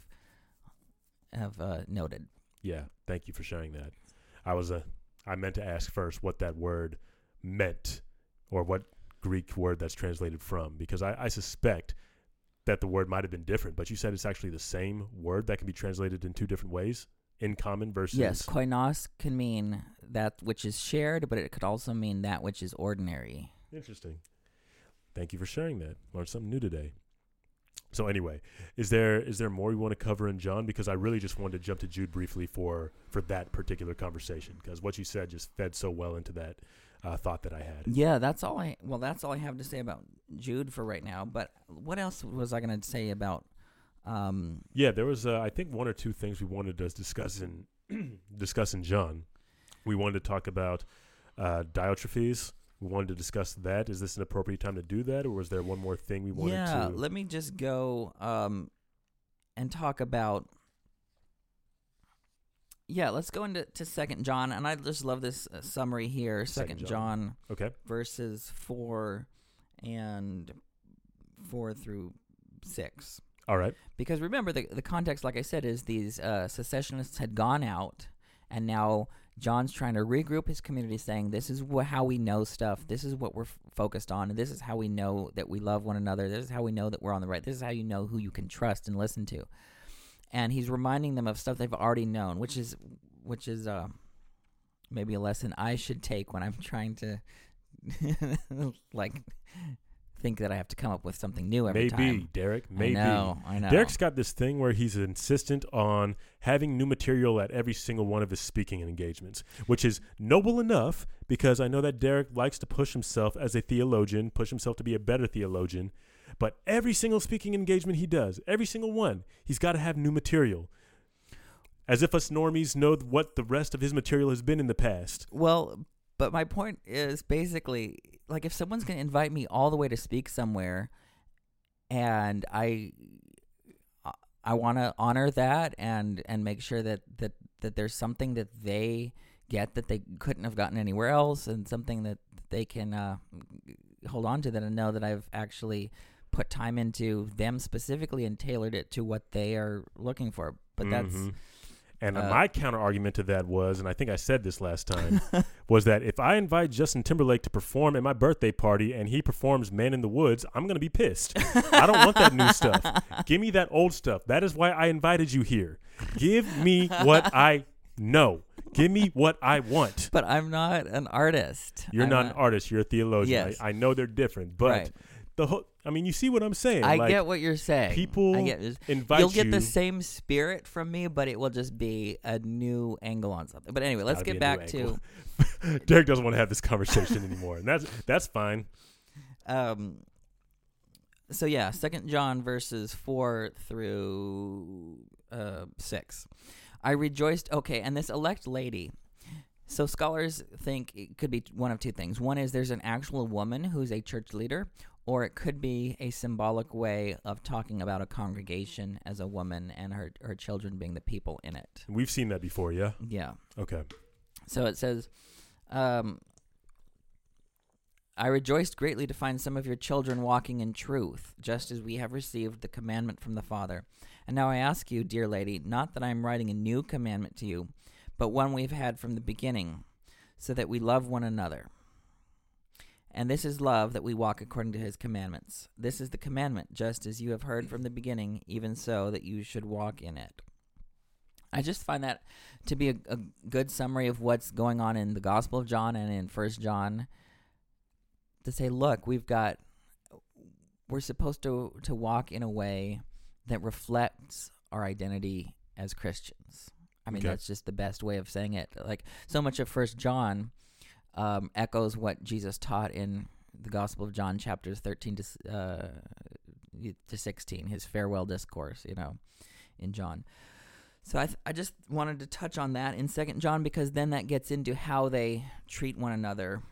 Speaker 2: have uh, noted.
Speaker 1: Yeah. Thank you for sharing that. I was a I meant to ask first what that word meant or what Greek word that's translated from because I, I suspect that the word might have been different, but you said it's actually the same word that can be translated in two different ways. In common versus
Speaker 2: Yes, koinos can mean that which is shared, but it could also mean that which is ordinary.
Speaker 1: Interesting. Thank you for sharing that. Learned something new today. So anyway, is there is there more you want to cover in John? Because I really just wanted to jump to Jude briefly for for that particular conversation because what you said just fed so well into that uh, thought that I had.
Speaker 2: Yeah, that's all I. Well, that's all I have to say about Jude for right now. But what else was I going to say about? Um,
Speaker 1: Yeah, there was uh, I think one or two things we wanted to discuss in discuss in John. We wanted to talk about uh, Diotrephes. We wanted to discuss that. Is this an appropriate time to do that, or was there one more thing we wanted
Speaker 2: yeah,
Speaker 1: to?
Speaker 2: let me just go um, and talk about. Yeah, let's go into to Second John, and I just love this uh, summary here.
Speaker 1: Second
Speaker 2: Second
Speaker 1: John.
Speaker 2: John,
Speaker 1: okay.
Speaker 2: verses four and four through six.
Speaker 1: All right.
Speaker 2: Because remember, the the context, like I said, is these uh, secessionists had gone out, and now John's trying to regroup his community, saying, "This is wh- how we know stuff. This is what we're f- focused on, this is how we know that we love one another. This is how we know that we're on the right. This is how you know who you can trust and listen to." And he's reminding them of stuff they've already known, which is which is uh, maybe a lesson I should take when I'm trying to like think that I have to come up with something new every
Speaker 1: Maybe,
Speaker 2: time.
Speaker 1: Derek. Maybe.
Speaker 2: I know. I know.
Speaker 1: Derek's got this thing where he's insistent on having new material at every single one of his speaking engagements, which is noble enough because I know that Derek likes to push himself as a theologian, push himself to be a better theologian. But every single speaking engagement he does, every single one, he's got to have new material. As if us normies know what the rest of his material has been in the past.
Speaker 2: Well, but my point is basically like if someone's going to invite me all the way to speak somewhere and I I want to honor that and and make sure that that that there's something that they get that they couldn't have gotten anywhere else and something that they can uh, hold on to that and know that I've actually put time into them specifically and tailored it to what they are looking for. But that's
Speaker 1: Mhm. And
Speaker 2: uh,
Speaker 1: my counter argument to that was, and I think I said this last time, was that if I invite Justin Timberlake to perform at my birthday party and he performs Man in the Woods, I'm going to be pissed. I don't want that new stuff. Give me that old stuff. That is why I invited you here. Give me what I know. Give me what I want.
Speaker 2: but I'm not an artist.
Speaker 1: You're
Speaker 2: I'm
Speaker 1: not an artist. You're a theologian.
Speaker 2: Yes.
Speaker 1: I, I know they're different, but
Speaker 2: Right.
Speaker 1: the whole. I mean, you see what I'm saying?
Speaker 2: I
Speaker 1: like,
Speaker 2: get what you're saying.
Speaker 1: people
Speaker 2: I get,
Speaker 1: invite
Speaker 2: you'll get
Speaker 1: you.
Speaker 2: the same spirit from me, but it will just be a new angle on something. But anyway, let's get back to.
Speaker 1: Derek doesn't want to have this conversation anymore, and that's that's fine.
Speaker 2: um. So yeah, Second John verses four through uh, six. I rejoiced. Okay, and this elect lady. So scholars think it could be one of two things. One is there's an actual woman who's a church leader, or it could be a symbolic way of talking about a congregation as a woman and her her children being the people in it.
Speaker 1: We've seen that before, yeah.
Speaker 2: Yeah.
Speaker 1: Okay.
Speaker 2: So it says, um, I rejoiced greatly to find some of your children walking in truth, just as we have received the commandment from the Father. And now I ask you, dear lady, not that I am writing a new commandment to you, but one we've had from the beginning, so that we love one another. And this is love that we walk according to his commandments. This is the commandment, just as you have heard from the beginning, even so that you should walk in it. I just find that to be a, a good summary of what's going on in the Gospel of John and in First John. To say, look, we've got, we're supposed to to walk in a way that reflects our identity as Christians. I mean,
Speaker 1: Okay.
Speaker 2: that's just the best way of saying it. Like so much of First John um, echoes what Jesus taught in the Gospel of John, chapters thirteen to uh, to 16, his farewell discourse, you know, in John. So I, th- I just wanted to touch on that in Second John because then that gets into how they treat one another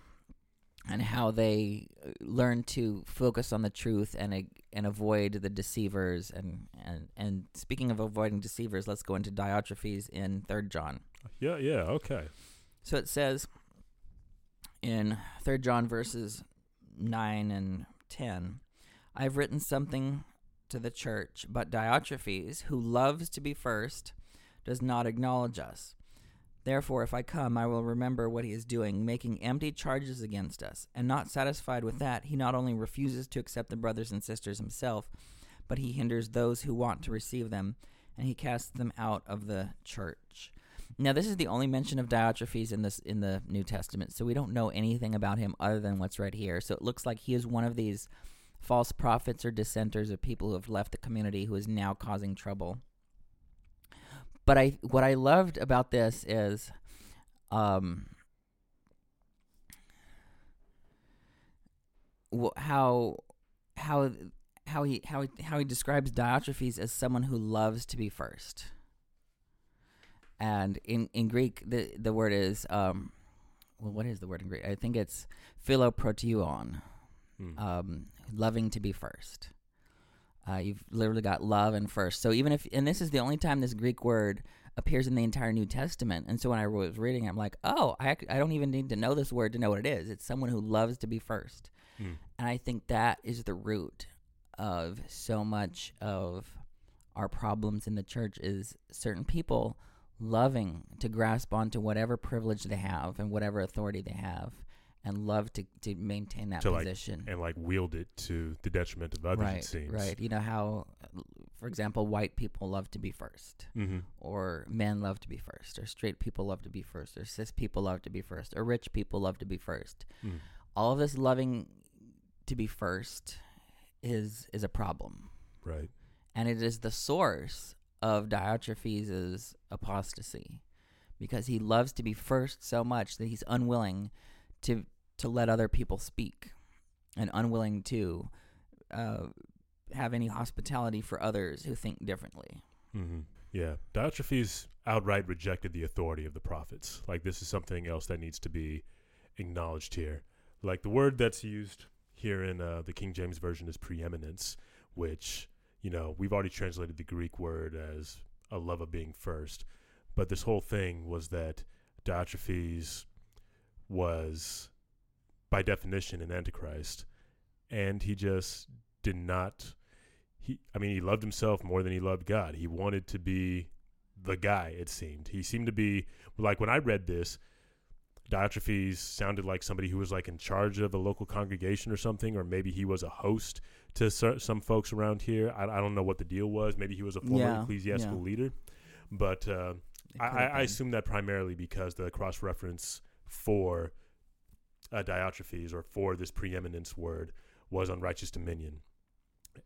Speaker 2: and how they uh, learn to focus on the truth and uh, and avoid the deceivers and, and and speaking of avoiding deceivers let's go into Diotrephes in third John
Speaker 1: Yeah, yeah, okay.
Speaker 2: so it says in third John verses 9 and 10 I've written something to the church but Diotrephes who loves to be first does not acknowledge us Therefore, if I come, I will remember what he is doing, making empty charges against us. And not satisfied with that, he not only refuses to accept the brothers and sisters himself, but he hinders those who want to receive them, and he casts them out of the church. Now, this is the only mention of Diotrephes in this in the New Testament, so we don't know anything about him other than what's right here. So it looks like he is one of these false prophets or dissenters or people who have left the community who is now causing trouble. But I what I loved about this is um how how how he how he, how he describes Diotrephes as someone who loves to be first. And in in Greek the the word is um well what is the word in Greek? I think it's philoproteuon,
Speaker 1: Hmm.
Speaker 2: um loving to be first. Uh, you've literally got love and first. So even if, and this is the only time this Greek word appears in the entire New Testament. And so when I was reading, it, I'm like, oh, I, I don't even need to know this word to know what it is. It's someone who loves to be first.
Speaker 1: Hmm.
Speaker 2: And I think that is the root of so much of our problems in the church is certain people loving to grasp onto whatever privilege they have and whatever authority they have and love to, to maintain that
Speaker 1: To, like,
Speaker 2: position.
Speaker 1: And like wield it to the detriment of others,
Speaker 2: right,
Speaker 1: it seems.
Speaker 2: right. You know how, for example, white people love to be first,
Speaker 1: Mm-hmm.
Speaker 2: or men love to be first, or straight people love to be first, or cis people love to be first, or rich people love to be first.
Speaker 1: Mm.
Speaker 2: All of this loving to be first is is a problem,
Speaker 1: Right.
Speaker 2: and it is the source of Diotrephes' apostasy, because he loves to be first so much that he's unwilling to to let other people speak, and unwilling to uh, have any hospitality for others who think differently.
Speaker 1: Mm-hmm. Yeah. Diotrephes outright rejected the authority of the prophets. Like, this is something else that needs to be acknowledged here. Like, the word that's used here in uh, the King James Version is preeminence, which, you know, we've already translated the Greek word as a love of being first. But this whole thing was that Diotrephes was, by definition, an antichrist. And he just did not he I mean he loved himself more than he loved God. He wanted to be the guy, it seemed. He seemed to be like when I read this, Diotrephes sounded like somebody who was like in charge of a local congregation or something, or maybe he was a host to some folks around here. I, I don't know what the deal was. Maybe he was a former
Speaker 2: Yeah,
Speaker 1: ecclesiastical
Speaker 2: yeah.
Speaker 1: leader, but uh, I, I,
Speaker 2: have
Speaker 1: I
Speaker 2: been.
Speaker 1: assume that primarily because the cross reference for uh, Diotrephes or for this preeminence word was unrighteous dominion.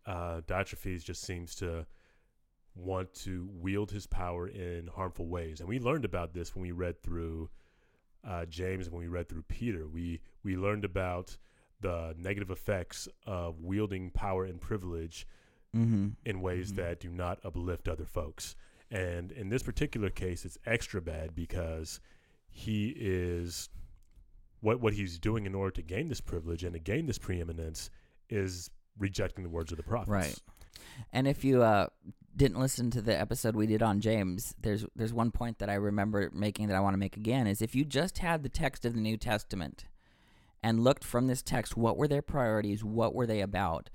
Speaker 1: Uh, Diotrephes just seems to want to wield his power in harmful ways, and we learned about this when we read through uh, James and when we read through Peter. We we learned about the negative effects of wielding power and privilege
Speaker 2: Mm-hmm.
Speaker 1: in ways
Speaker 2: Mhm.
Speaker 1: that do not uplift other folks. And in this particular case, it's extra bad because he is what what he's doing in order to gain this privilege and to gain this preeminence is rejecting the words of the prophets.
Speaker 2: Right. And if you uh, didn't listen to the episode we did on James, there's there's one point that I remember making that I want to make again is if you just had the text of the New Testament and looked from this text, what were their priorities? What were they about?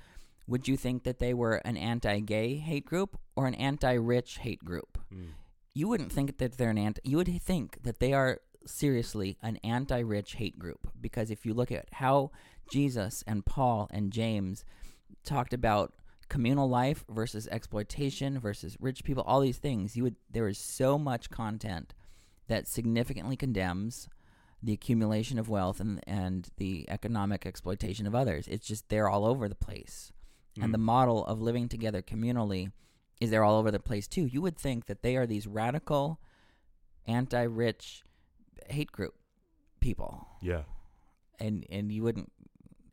Speaker 2: Would you think that they were an anti-gay hate group or an anti-rich hate group?
Speaker 1: Mm.
Speaker 2: You wouldn't think that they're an anti. You would think that they are seriously an anti-rich hate group because if you look at how Jesus and Paul and James talked about communal life versus exploitation versus rich people, all these things, you would there is so much content that significantly condemns the accumulation of wealth and and the economic exploitation of others. It's just they're all over the place. And the
Speaker 1: Mm.
Speaker 2: model of living together communally is they're all over the place too. You would think that they are these radical anti-rich hate group people
Speaker 1: yeah.
Speaker 2: and and you wouldn't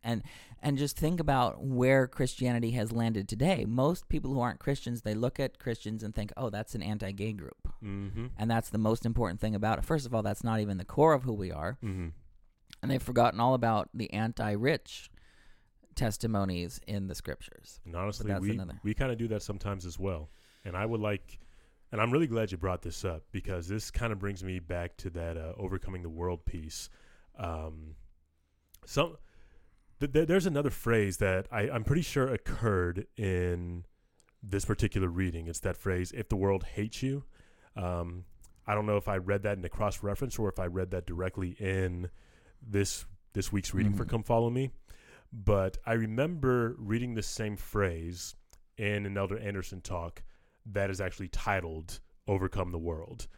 Speaker 2: and and just think about where Christianity has landed today. Most people who aren't Christians, they look at Christians and think, "Oh, that's an anti-gay group,"
Speaker 1: Mm-hmm.
Speaker 2: and that's the most important thing about it. First of all, that's not even the core of who we are,
Speaker 1: Mm-hmm.
Speaker 2: and they've forgotten all about the anti-rich testimonies in the scriptures.
Speaker 1: And honestly, we
Speaker 2: another.
Speaker 1: we kind of do that sometimes as well. And I would like, and I'm really glad you brought this up because this kind of brings me back to that uh, overcoming the world piece. Um, some th- th- there's another phrase that I, I'm pretty sure occurred in this particular reading. It's that phrase, "If the world hates you." Um, I don't know if I read that in a cross reference or if I read that directly in this this week's reading for
Speaker 2: Mhm.
Speaker 1: "Come Follow Me." But I remember reading the same phrase in an Elder Anderson talk that is actually titled Overcome the World.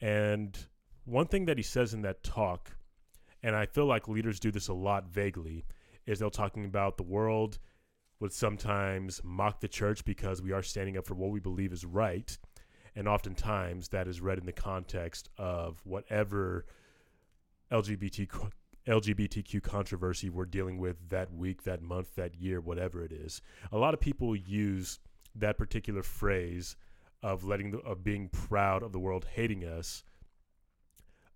Speaker 1: And one thing that he says in that talk, and I feel like leaders do this a lot vaguely, is they're talking about the world would sometimes mock the church because we are standing up for what we believe is right. And oftentimes that is read in the context of whatever LGBT LGBTQ controversy we're dealing with that week, that month, that year, whatever it is. A lot of people use that particular phrase of letting the, of being proud of the world hating us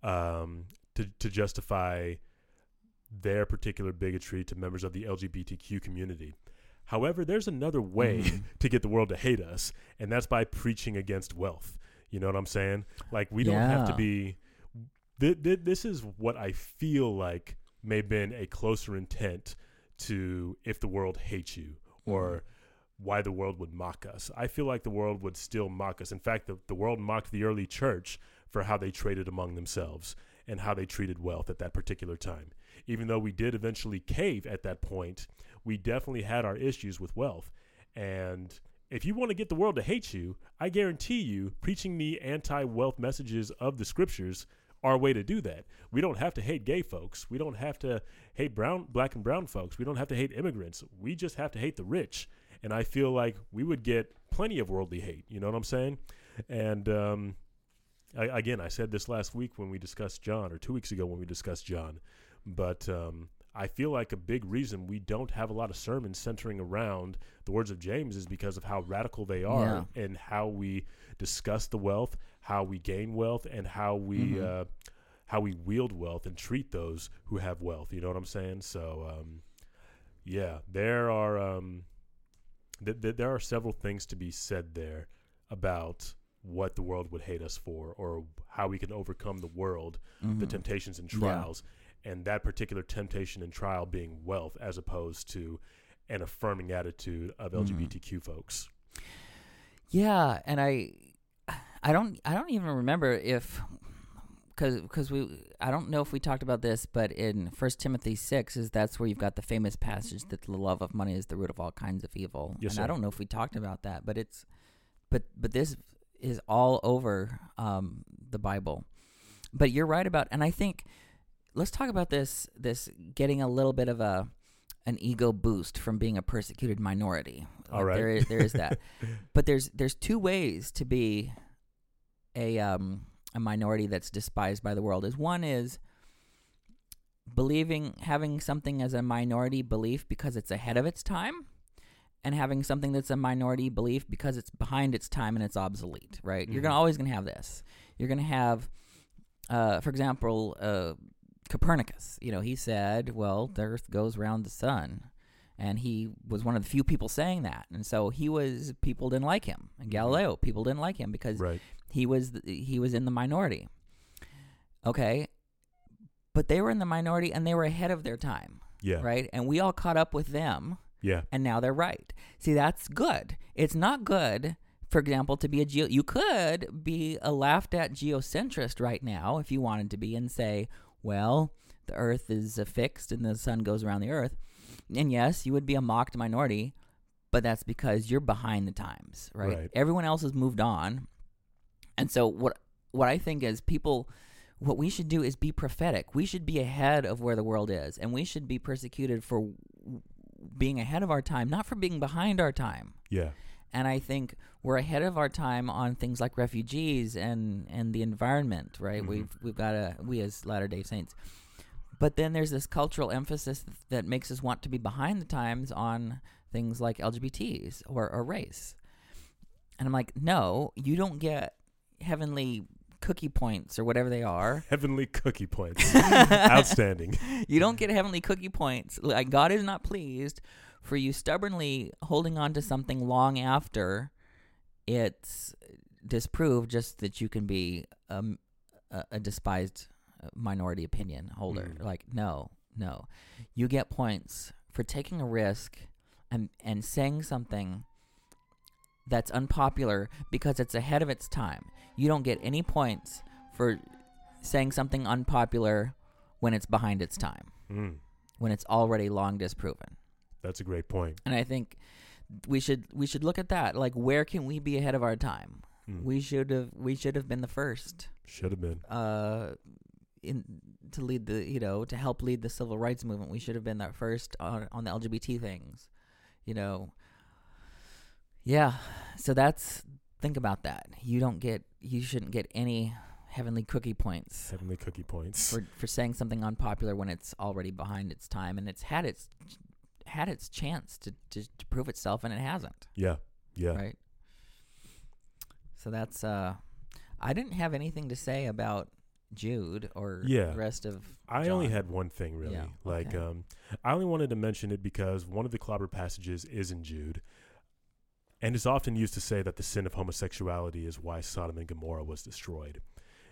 Speaker 1: um, to to justify their particular bigotry to members of the LGBTQ community. However, there's another way
Speaker 2: Mhm.
Speaker 1: to get the world to hate us, and that's by preaching against wealth. You know what I'm saying? Like we don't have to be. Th- th- this is what I feel like may have been a closer intent to if the world hates you or why the world would mock us. I feel like the world would still mock us. In fact, the, the world mocked the early church for how they traded among themselves and how they treated wealth at that particular time. Even though we did eventually cave at that point, we definitely had our issues with wealth. And if you want to get the world to hate you, I guarantee you, preaching the anti wealth messages of the scriptures are a way to do that. We don't have to hate gay folks. We don't have to hate brown, black and brown folks. We don't have to hate immigrants. We just have to hate the rich. And I feel like we would get plenty of worldly hate. You know what I'm saying? And um, I, again, I said this last week when we discussed John, or two weeks ago when we discussed John. But um, I feel like a big reason we don't have a lot of sermons centering around the words of James is because of how radical they are and how we discuss the wealth, how we gain wealth, and how we
Speaker 2: Mhm.
Speaker 1: uh, how we wield wealth and treat those who have wealth. You know what I'm saying? So um, yeah, there are um, th- th- there are several things to be said there about what the world would hate us for, or how we can overcome the world, the
Speaker 2: Mhm.
Speaker 1: temptations and
Speaker 2: Yeah.
Speaker 1: trials, and that particular temptation and trial being wealth, as opposed to an affirming attitude of. LGBTQ folks.
Speaker 2: Yeah, and I, I don't, I don't even remember if, because because we, I don't know if we talked about this, but in First Timothy six is that's where you've got the famous passage that the love of money is the root of all kinds of evil.
Speaker 1: Yes,
Speaker 2: and I don't know if we talked about that, but it's, but but this is all over um, the Bible. But you're right about, and I think let's talk about this this getting a little bit of a an ego boost from being a persecuted minority.
Speaker 1: All
Speaker 2: Like,
Speaker 1: right.
Speaker 2: there is, there is that but there's there's two ways to be a um a minority that's despised by the world is one is believing having something as a minority belief because it's ahead of its time and having something that's a minority belief because it's behind its time and it's obsolete right you're gonna
Speaker 1: Mhm.
Speaker 2: always gonna have this you're gonna have uh for example uh copernicus. You know he said well the earth goes around the sun. And he was one of the few people saying that. And so he was people didn't like him. And
Speaker 1: Mhm.
Speaker 2: galileo people didn't like him because
Speaker 1: Right.
Speaker 2: he was he was in the minority. Okay? But they were in the minority and they were ahead of their time.
Speaker 1: Yeah.
Speaker 2: right? And we all caught up with them.
Speaker 1: Yeah.
Speaker 2: and now they're right. See that's good. It's not good for example to be a geo you could be a laughed at geocentrist right now if you wanted to be and say well the earth is fixed and the sun goes around the earth. And yes you would be a mocked minority but that's because you're behind the times right,
Speaker 1: Right.
Speaker 2: everyone else has moved on. And so what what i think is people what we should do is be prophetic. We should be ahead of where the world is and we should be persecuted for being ahead of our time not for being behind our time.
Speaker 1: Yeah.
Speaker 2: And I think we're ahead of our time on things like refugees and and the environment, right?
Speaker 1: Mhm.
Speaker 2: We've we've got to we as Latter Day Saints, But then there's this cultural emphasis that makes us want to be behind the times on things like LGBTs or, or race. And I'm like, no, you don't get heavenly cookie points or whatever they are.
Speaker 1: Heavenly cookie points. Outstanding.
Speaker 2: You don't get heavenly cookie points. Like God is not pleased for you stubbornly holding on to something long after it's disproved just that you can be um, a, a despised uh, minority opinion holder.
Speaker 1: Mm.
Speaker 2: Like no, no. You get points for taking a risk and and saying something that's unpopular because it's ahead of its time. You don't get any points for saying something unpopular when it's behind its time,
Speaker 1: Mm,
Speaker 2: when it's already long disproven.
Speaker 1: That's a great point.
Speaker 2: And I think we should we should look at that. Like where can we be ahead of our time?
Speaker 1: Mm.
Speaker 2: We should have we should have been the first
Speaker 1: Should have been.
Speaker 2: uh in to lead the you know to help lead the civil rights movement. We should have been the first on on the LGBT things. You know. Yeah. So that's think about that. You don't get you shouldn't get any heavenly cookie points
Speaker 1: Heavenly cookie points.
Speaker 2: for for saying something unpopular when it's already behind its time and it's had its had its chance to to, to prove itself and it hasn't.
Speaker 1: yeah. Yeah.
Speaker 2: Right. So that's uh I didn't have anything to say about Jude or
Speaker 1: Yeah.
Speaker 2: the rest of
Speaker 1: I only had one thing really.
Speaker 2: Yeah,
Speaker 1: Like
Speaker 2: okay.
Speaker 1: um I only wanted to mention it because one of the clobber passages is in Jude. And is often used to say that the sin of homosexuality is why Sodom and Gomorrah was destroyed.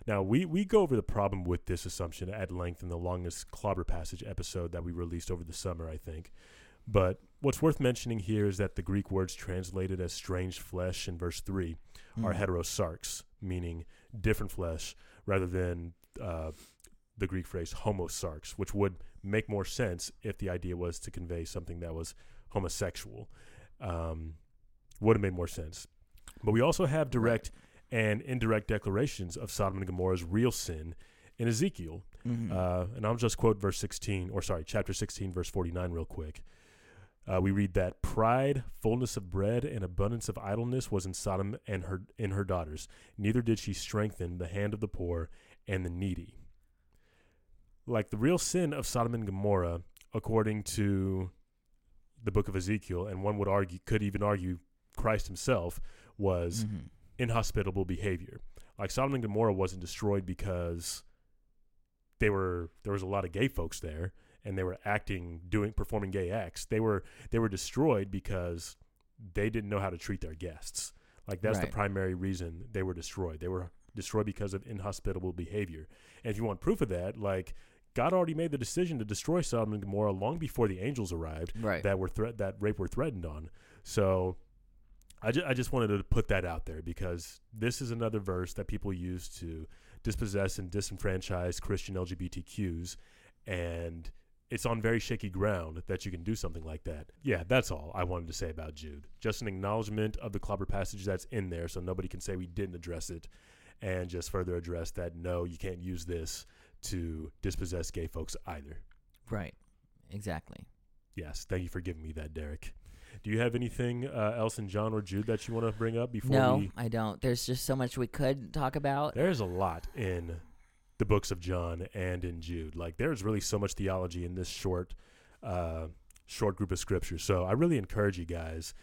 Speaker 1: Now we, we go over the problem with this assumption at length in the longest clobber passage episode that we released over the summer, I think. But what's worth mentioning here is that the Greek words translated as strange flesh in verse three are
Speaker 2: Mm.
Speaker 1: heterosarx, meaning different flesh, rather than uh, the Greek phrase homosarx, which would make more sense if the idea was to convey something that was homosexual. Um, would have made more sense. But we also have direct and indirect declarations of Sodom and Gomorrah's real sin in Ezekiel.
Speaker 2: Mhm.
Speaker 1: Uh, and I'll just quote verse 16, or sorry, chapter 16, verse 49, real quick. Uh, we read that pride, fullness of bread, and abundance of idleness was in Sodom and her in her daughters. Neither did she strengthen the hand of the poor and the needy. Like the real sin of Sodom and Gomorrah, according to the book of Ezekiel, and one would argue, could even argue, Christ Himself was
Speaker 2: Mhm.
Speaker 1: inhospitable behavior. Like Sodom and Gomorrah wasn't destroyed because they were there was a lot of gay folks there and they were acting doing performing gay acts. They were they were destroyed because they didn't know how to treat their guests. Like that's the primary reason they were destroyed. They were destroyed because of inhospitable behavior. And if you want proof of that, like God already made the decision to destroy Sodom and Gomorrah long before the angels arrived
Speaker 2: Right.
Speaker 1: that were threat that rape were threatened on. So I, ju- I just wanted to put that out there because this is another verse that people use to dispossess and disenfranchise Christian LGBTQs, and it's on very shaky ground that you can do something like that. Yeah, that's all I wanted to say about Jude. Just an acknowledgement of the clobber passage that's in there, so nobody can say we didn't address it, and just further address that no, you can't use this to dispossess gay folks either.
Speaker 2: right. Exactly.
Speaker 1: Yes, thank you for giving me that, Derek. Do you have anything uh, else in John or Jude that you want to bring up before
Speaker 2: No,
Speaker 1: we?
Speaker 2: I don't. There's just so much we could talk about.
Speaker 1: There's a lot in the books of John and in Jude. Like there's really so much theology in this short, uh, short group of scriptures. So I really encourage you guys,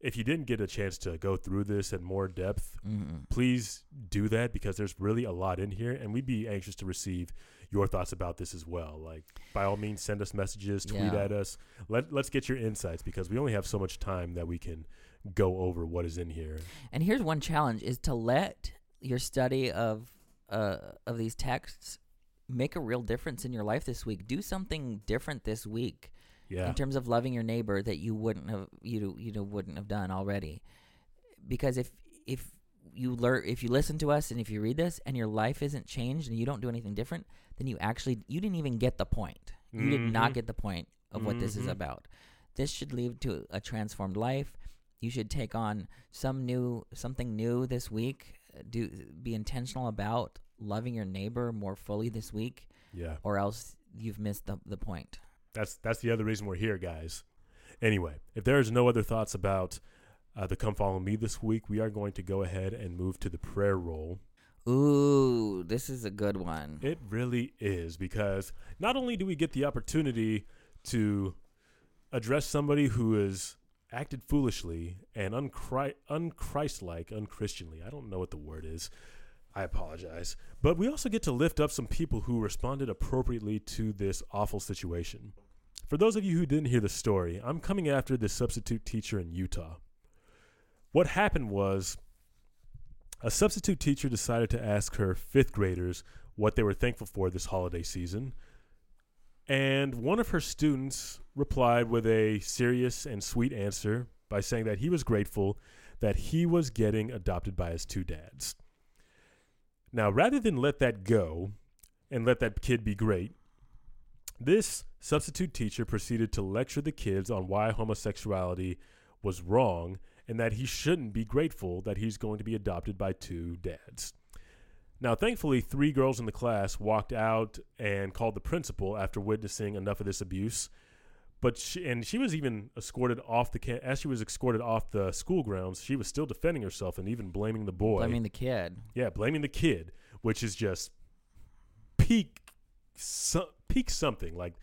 Speaker 1: if you didn't get a chance to go through this in more depth,
Speaker 2: Mm-mm.
Speaker 1: please do that because there's really a lot in here, and we'd be anxious to receive your thoughts about this as well. Like, by all means, send us messages, tweet
Speaker 2: Yeah.
Speaker 1: at us. Let Let's get your insights because we only have so much time that we can go over what is in here.
Speaker 2: And here's one challenge: is to let your study of uh, of these texts make a real difference in your life this week. Do something different this week
Speaker 1: Yeah,
Speaker 2: in terms of loving your neighbor that you wouldn't have you you know wouldn't have done already. Because if if you learn if you listen to us and if you read this and your life isn't changed and you don't do anything different, then you actually you didn't even get the point. You did not
Speaker 1: Mhm.
Speaker 2: get the point of what this is
Speaker 1: Mhm.
Speaker 2: about. This should lead to a transformed life. You should take on some new something new this week. Do be intentional about loving your neighbor more fully this week,
Speaker 1: yeah.
Speaker 2: or else you've missed the the point.
Speaker 1: That's that's the other reason we're here, guys. Anyway, if there is no other thoughts about uh, the come follow me this week, we are going to go ahead and move to the prayer roll.
Speaker 2: Ooh, this is a good one.
Speaker 1: It really is because not only do we get the opportunity to address somebody who has acted foolishly and unchri- unchristlike, unchristianly. I don't know what the word is. I apologize. But we also get to lift up some people who responded appropriately to this awful situation. For those of you who didn't hear the story, I'm coming after this substitute teacher in Utah. What happened was a substitute teacher decided to ask her fifth graders what they were thankful for this holiday season. And one of her students replied with a serious and sweet answer by saying that he was grateful that he was getting adopted by his two dads. Now, rather than let that go and let that kid be great, this substitute teacher proceeded to lecture the kids on why homosexuality was wrong and that he shouldn't be grateful that he's going to be adopted by two dads. Now, thankfully, three girls in the class walked out and called the principal after witnessing enough of this abuse. But she, and she was even escorted off the. As she was escorted off the school grounds, she was still defending herself and even blaming the boy.
Speaker 2: I mean, the kid.
Speaker 1: yeah, blaming the kid, which is just peak, so, peak something like.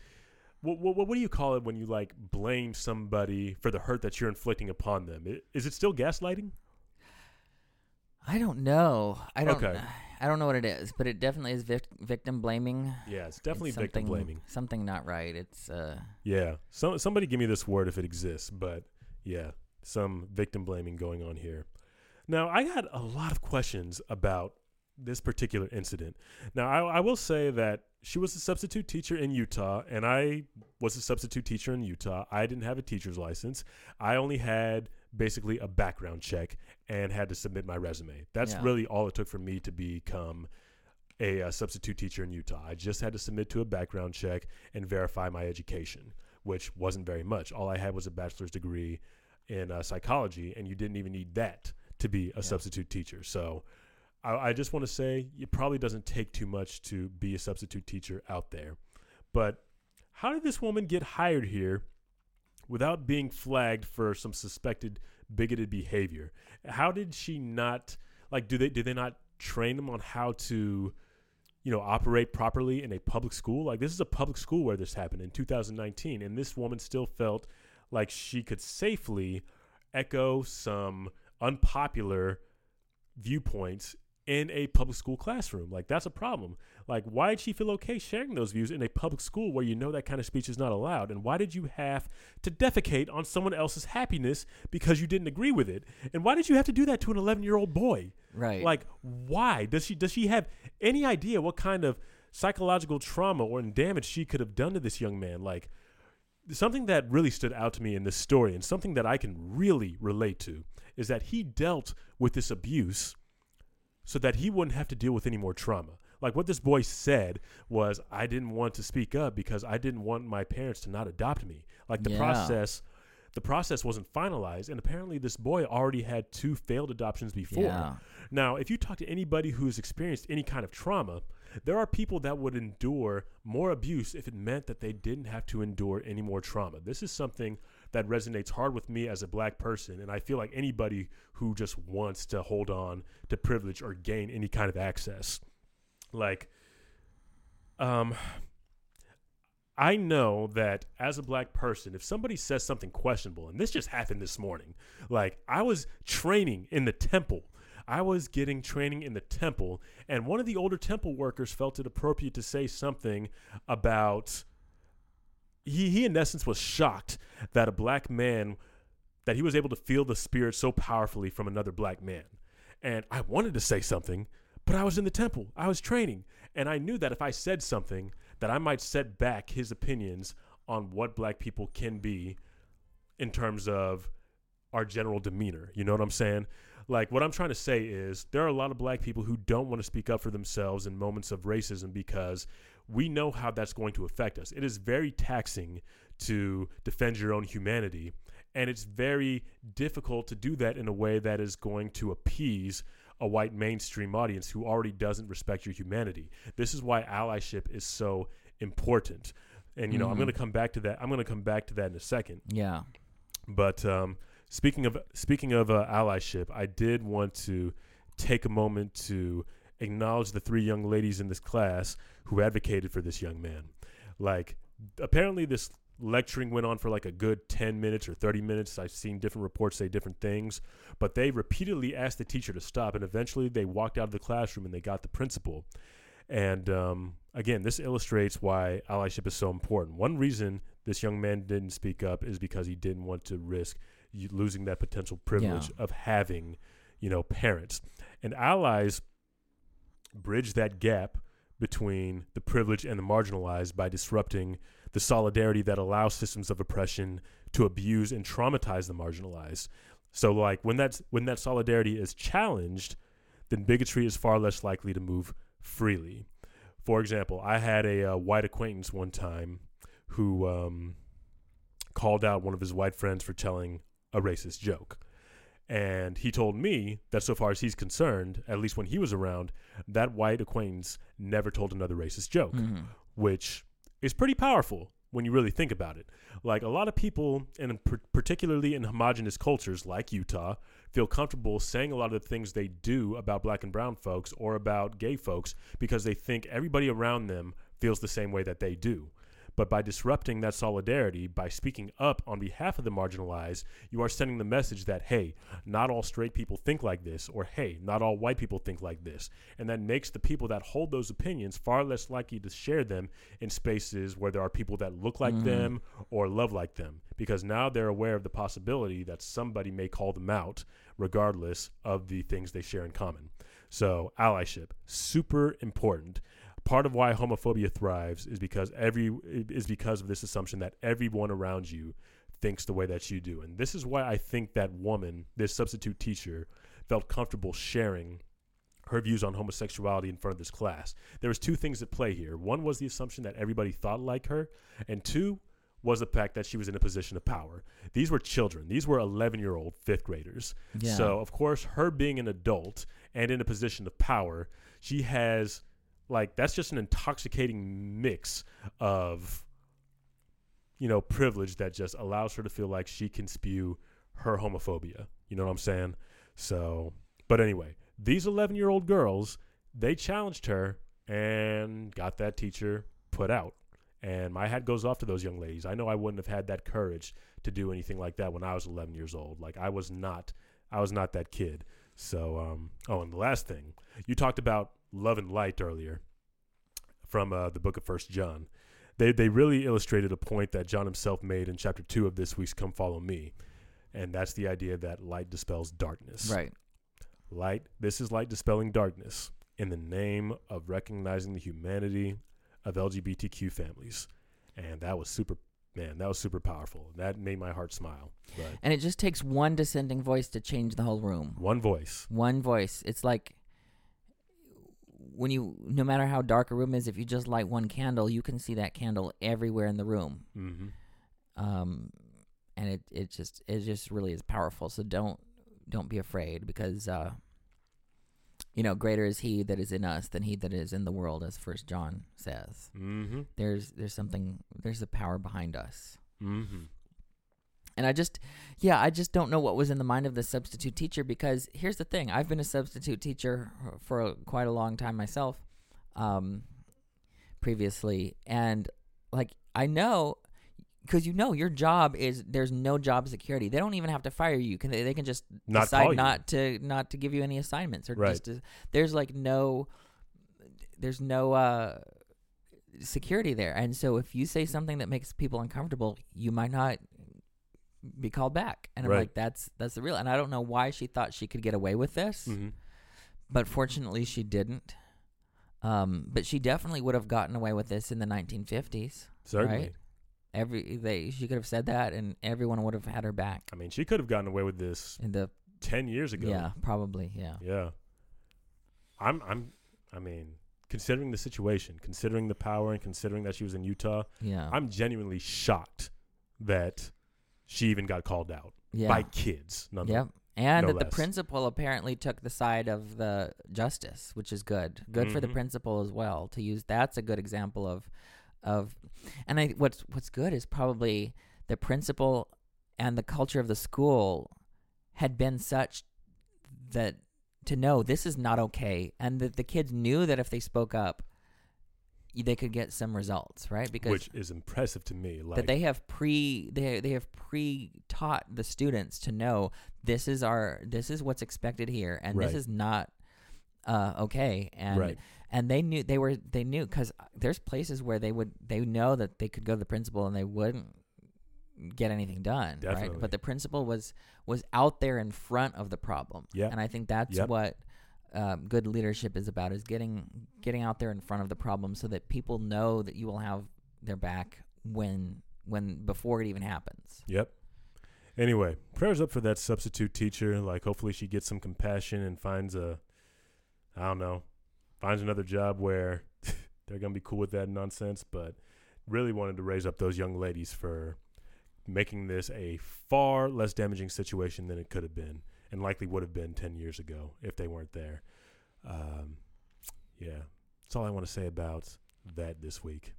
Speaker 1: What, what, what do you call it when you like blame somebody for the hurt that you're inflicting upon them? Is it still gaslighting?
Speaker 2: I don't know. I don't.
Speaker 1: Okay.
Speaker 2: I don't know what it is, but it definitely is vic- victim blaming.
Speaker 1: Yeah, it's definitely
Speaker 2: It's
Speaker 1: victim blaming.
Speaker 2: Something not right. It's uh.
Speaker 1: Yeah. So, somebody give me this word if it exists, but yeah, some victim blaming going on here. Now, I got a lot of questions about this particular incident. Now, I, I will say that she was a substitute teacher in Utah, and I was a substitute teacher in Utah. I didn't have a teacher's license. I only had basically a background check and had to submit my resume. That's
Speaker 2: Yeah.
Speaker 1: really all it took for me to become a, uh substitute teacher in Utah. I just had to submit to a background check and verify my education, which wasn't very much. All I had was a bachelor's degree in uh, psychology, and you didn't even need that to be a
Speaker 2: Yeah.
Speaker 1: substitute teacher. So I, I just want to say it probably doesn't take too much to be a substitute teacher out there. But how did this woman get hired here without being flagged for some suspected bigoted behavior? How did she not like do they do they not train them on how to you know operate properly in a public school? Like this is a public school where this happened in 2019 and this woman still felt like she could safely echo some unpopular viewpoints in a public school classroom. Like that's a problem. Like why did she feel okay sharing those views in a public school where you know that kind of speech is not allowed? And why did you have to defecate on someone else's happiness because you didn't agree with it? And why did you have to do that to an 11-year-old boy?
Speaker 2: Right.
Speaker 1: Like why? Does she does she have any idea what kind of psychological trauma or damage she could have done to this young man? Like something that really stood out to me in this story and something that I can really relate to is that he dealt with this abuse so that he wouldn't have to deal with any more trauma. Like what this boy said was, I didn't want to speak up because I didn't want my parents to not adopt me. Like the
Speaker 2: Yeah.
Speaker 1: process, the process wasn't finalized, and apparently this boy already had two failed adoptions before.
Speaker 2: Yeah.
Speaker 1: Now, if you talk to anybody who's experienced any kind of trauma, there are people that would endure more abuse if it meant that they didn't have to endure any more trauma. This is something that resonates hard with me as a black person, and I feel like anybody who just wants to hold on to privilege or gain any kind of access. Like, um, I know that as a black person, if somebody says something questionable, and this just happened this morning, like I was training in the temple. I was getting training in the temple, and one of the older temple workers felt it appropriate to say something about. He, he, in essence, was shocked that a black man, that he was able to feel the spirit so powerfully from another black man. And I wanted to say something, but I was in the temple. I was training. And I knew that if I said something, that I might set back his opinions on what black people can be in terms of our general demeanor. You know what I'm saying? Like, what I'm trying to say is there are a lot of black people who don't want to speak up for themselves in moments of racism because we know how that's going to affect us. It is very taxing to defend your own humanity, and it's very difficult to do that in a way that is going to appease a white mainstream audience who already doesn't respect your humanity. This is why allyship is so important. And you know, I'm
Speaker 2: Mhm.
Speaker 1: going to come back to that. I'm going to come back to that in a second.
Speaker 2: Yeah.
Speaker 1: But um, speaking of speaking of uh, allyship, I did want to take a moment to acknowledge the three young ladies in this class who advocated for this young man. Like, apparently, this lecturing went on for like a good 10 minutes or 30 minutes. I've seen different reports say different things, but they repeatedly asked the teacher to stop, and eventually they walked out of the classroom and they got the principal. And um, again, this illustrates why allyship is so important. One reason this young man didn't speak up is because he didn't want to risk losing that potential privilege
Speaker 2: Yeah.
Speaker 1: of having, you know, parents. And allies bridge that gap between the privileged and the marginalized by disrupting the solidarity that allows systems of oppression to abuse and traumatize the marginalized. So like when that's when that solidarity is challenged, then bigotry is far less likely to move freely. For example, I had a uh, white acquaintance one time who um, called out one of his white friends for telling a racist joke. And he told me that so far as he's concerned, at least when he was around, that white acquaintance never told another racist joke,
Speaker 2: Mhm.
Speaker 1: which is pretty powerful when you really think about it. Like a lot of people, and particularly in homogenous cultures like Utah, feel comfortable saying a lot of the things they do about black and brown folks or about gay folks because they think everybody around them feels the same way that they do. But by disrupting that solidarity, by speaking up on behalf of the marginalized, you are sending the message that, hey, not all straight people think like this, or hey, not all white people think like this. And that makes the people that hold those opinions far less likely to share them in spaces where there are people that look like
Speaker 2: Mhm.
Speaker 1: them or love like them. Because now they're aware of the possibility that somebody may call them out, regardless of the things they share in common. So, allyship, super important part of why homophobia thrives is because every is because of this assumption that everyone around you thinks the way that you do. And this is why I think that woman, this substitute teacher, felt comfortable sharing her views on homosexuality in front of this class. There was two things at play here. One was the assumption that everybody thought like her, and two was the fact that she was in a position of power. These were children. These were 11-year-old fifth graders.
Speaker 2: Yeah.
Speaker 1: So, of course, her being an adult and in a position of power, she has like that's just an intoxicating mix of you know privilege that just allows her to feel like she can spew her homophobia. You know what I'm saying? So, but anyway, these 11-year-old girls, they challenged her and got that teacher put out. And my hat goes off to those young ladies. I know I wouldn't have had that courage to do anything like that when I was 11 years old. Like I was not I was not that kid. So, um, oh, and the last thing you talked about love and light earlier from uh, the book of First John. They they really illustrated a point that John himself made in chapter two of this week's "Come Follow Me," and that's the idea that light dispels darkness.
Speaker 2: Right.
Speaker 1: Light. This is light dispelling darkness in the name of recognizing the humanity of LGBTQ families, and that was super. Man, that was super powerful. That made my heart smile. But
Speaker 2: And it just takes one dissenting voice to change the whole room.
Speaker 1: one voice.
Speaker 2: One voice. It's like when you, no matter how dark a room is, if you just light one candle, you can see that candle everywhere in the room.
Speaker 1: Mm-hmm.
Speaker 2: Um, and it, it just, it just really is powerful. So don't, don't be afraid because, uh, you know, greater is he that is in us than he that is in the world, as First John says.
Speaker 1: Mm-hmm.
Speaker 2: There's, there's something, there's a power behind us.
Speaker 1: Mm-hmm.
Speaker 2: And I just, yeah, I just don't know what was in the mind of the substitute teacher because here's the thing: I've been a substitute teacher for a, quite a long time myself, um, previously, and like I know, because you know your job is there's no job security. They don't even have to fire you. Can they? They can just
Speaker 1: Not
Speaker 2: decide not to not to give you any assignments or
Speaker 1: Right.
Speaker 2: just to, there's like no there's no uh security there. And so if you say something that makes people uncomfortable, you might not be called back. And I'm
Speaker 1: Right.
Speaker 2: like, that's that's the real. And I don't know why she thought she could get away with this,
Speaker 1: Mm-hmm.
Speaker 2: but fortunately she didn't. Um, but she definitely would have gotten away with this in the 1950s.
Speaker 1: Certainly.
Speaker 2: Right. Every they she could have said that, and everyone would have had her back.
Speaker 1: I mean, she could have gotten away with this
Speaker 2: In the
Speaker 1: ten years ago.
Speaker 2: yeah, probably yeah.
Speaker 1: Yeah. I'm I'm I mean, considering the situation, considering the power and considering that she was in Utah,
Speaker 2: Yeah.
Speaker 1: I'm genuinely shocked that she even got called out
Speaker 2: yeah.
Speaker 1: by kids. Nonetheless.
Speaker 2: Yep. And
Speaker 1: no
Speaker 2: that the
Speaker 1: less.
Speaker 2: principal apparently took the side of the justice, which is good. Good for the
Speaker 1: Mhm.
Speaker 2: principal as well to use. That's a good example of, of, and I what's what's good is probably the principal and the culture of the school had been such that to know this is not okay, and that the kids knew that if they spoke up, they could get some results, right? Because
Speaker 1: which is impressive to me. Like
Speaker 2: that they have pre they they have pre taught the students to know this is our this is what's expected here, and
Speaker 1: Right.
Speaker 2: this is not uh, okay, and
Speaker 1: Right.
Speaker 2: and they knew they were they knew because there's places where they would they know that they could go to the principal and they wouldn't get anything done
Speaker 1: Definitely.
Speaker 2: right but the principal was was out there in front of the problem
Speaker 1: Yeah.
Speaker 2: and i think that's
Speaker 1: Yep.
Speaker 2: what um, good leadership is about is getting getting out there in front of the problem so that people know that you will have their back when when before it even happens
Speaker 1: Yep. Anyway, prayers up for that substitute teacher. Like, hopefully, she gets some compassion and finds a, I don't know, finds another job where they're gonna be cool with that nonsense. But really wanted to raise up those young ladies for making this a far less damaging situation than it could have been, and likely would have been ten years ago if they weren't there. Um, yeah, that's all I want to say about that this week.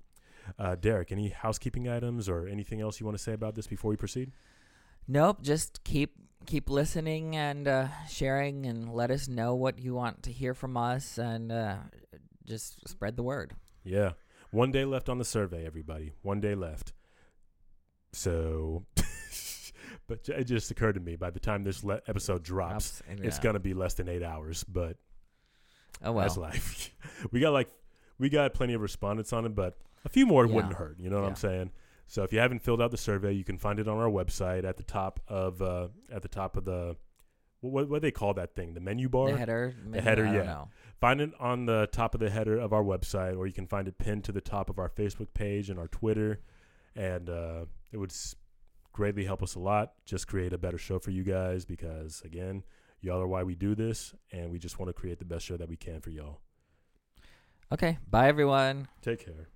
Speaker 1: Uh, Derek, any housekeeping items or anything else you want to say about this before we proceed?
Speaker 2: Nope. Just keep keep listening and uh, sharing, and let us know what you want to hear from us, and uh, just spread the word.
Speaker 1: Yeah. One day left on the survey, everybody. One day left. So, but it just occurred to me by the time this le- episode drops,
Speaker 2: Ups-
Speaker 1: it's
Speaker 2: yeah.
Speaker 1: going to be less than eight hours, but
Speaker 2: Oh well.
Speaker 1: that's life. we got like, we got plenty of respondents on it, but a few more wouldn't hurt. You know what I'm saying? So if you haven't filled out the survey, you can find it on our website at the top of, uh, at the top of the, what, what, what do they call that thing? The menu bar?
Speaker 2: the header. maybe?
Speaker 1: header,
Speaker 2: I don't
Speaker 1: yeah.
Speaker 2: know.
Speaker 1: Find it on the top of the header of our website, or you can find it pinned to the top of our Facebook page and our Twitter. And uh, it would s- greatly help us a lot. Just create a better show for you guys because, again, y'all are why we do this, and we just want to create the best show that we can for y'all.
Speaker 2: Okay. Bye, everyone.
Speaker 1: Take care.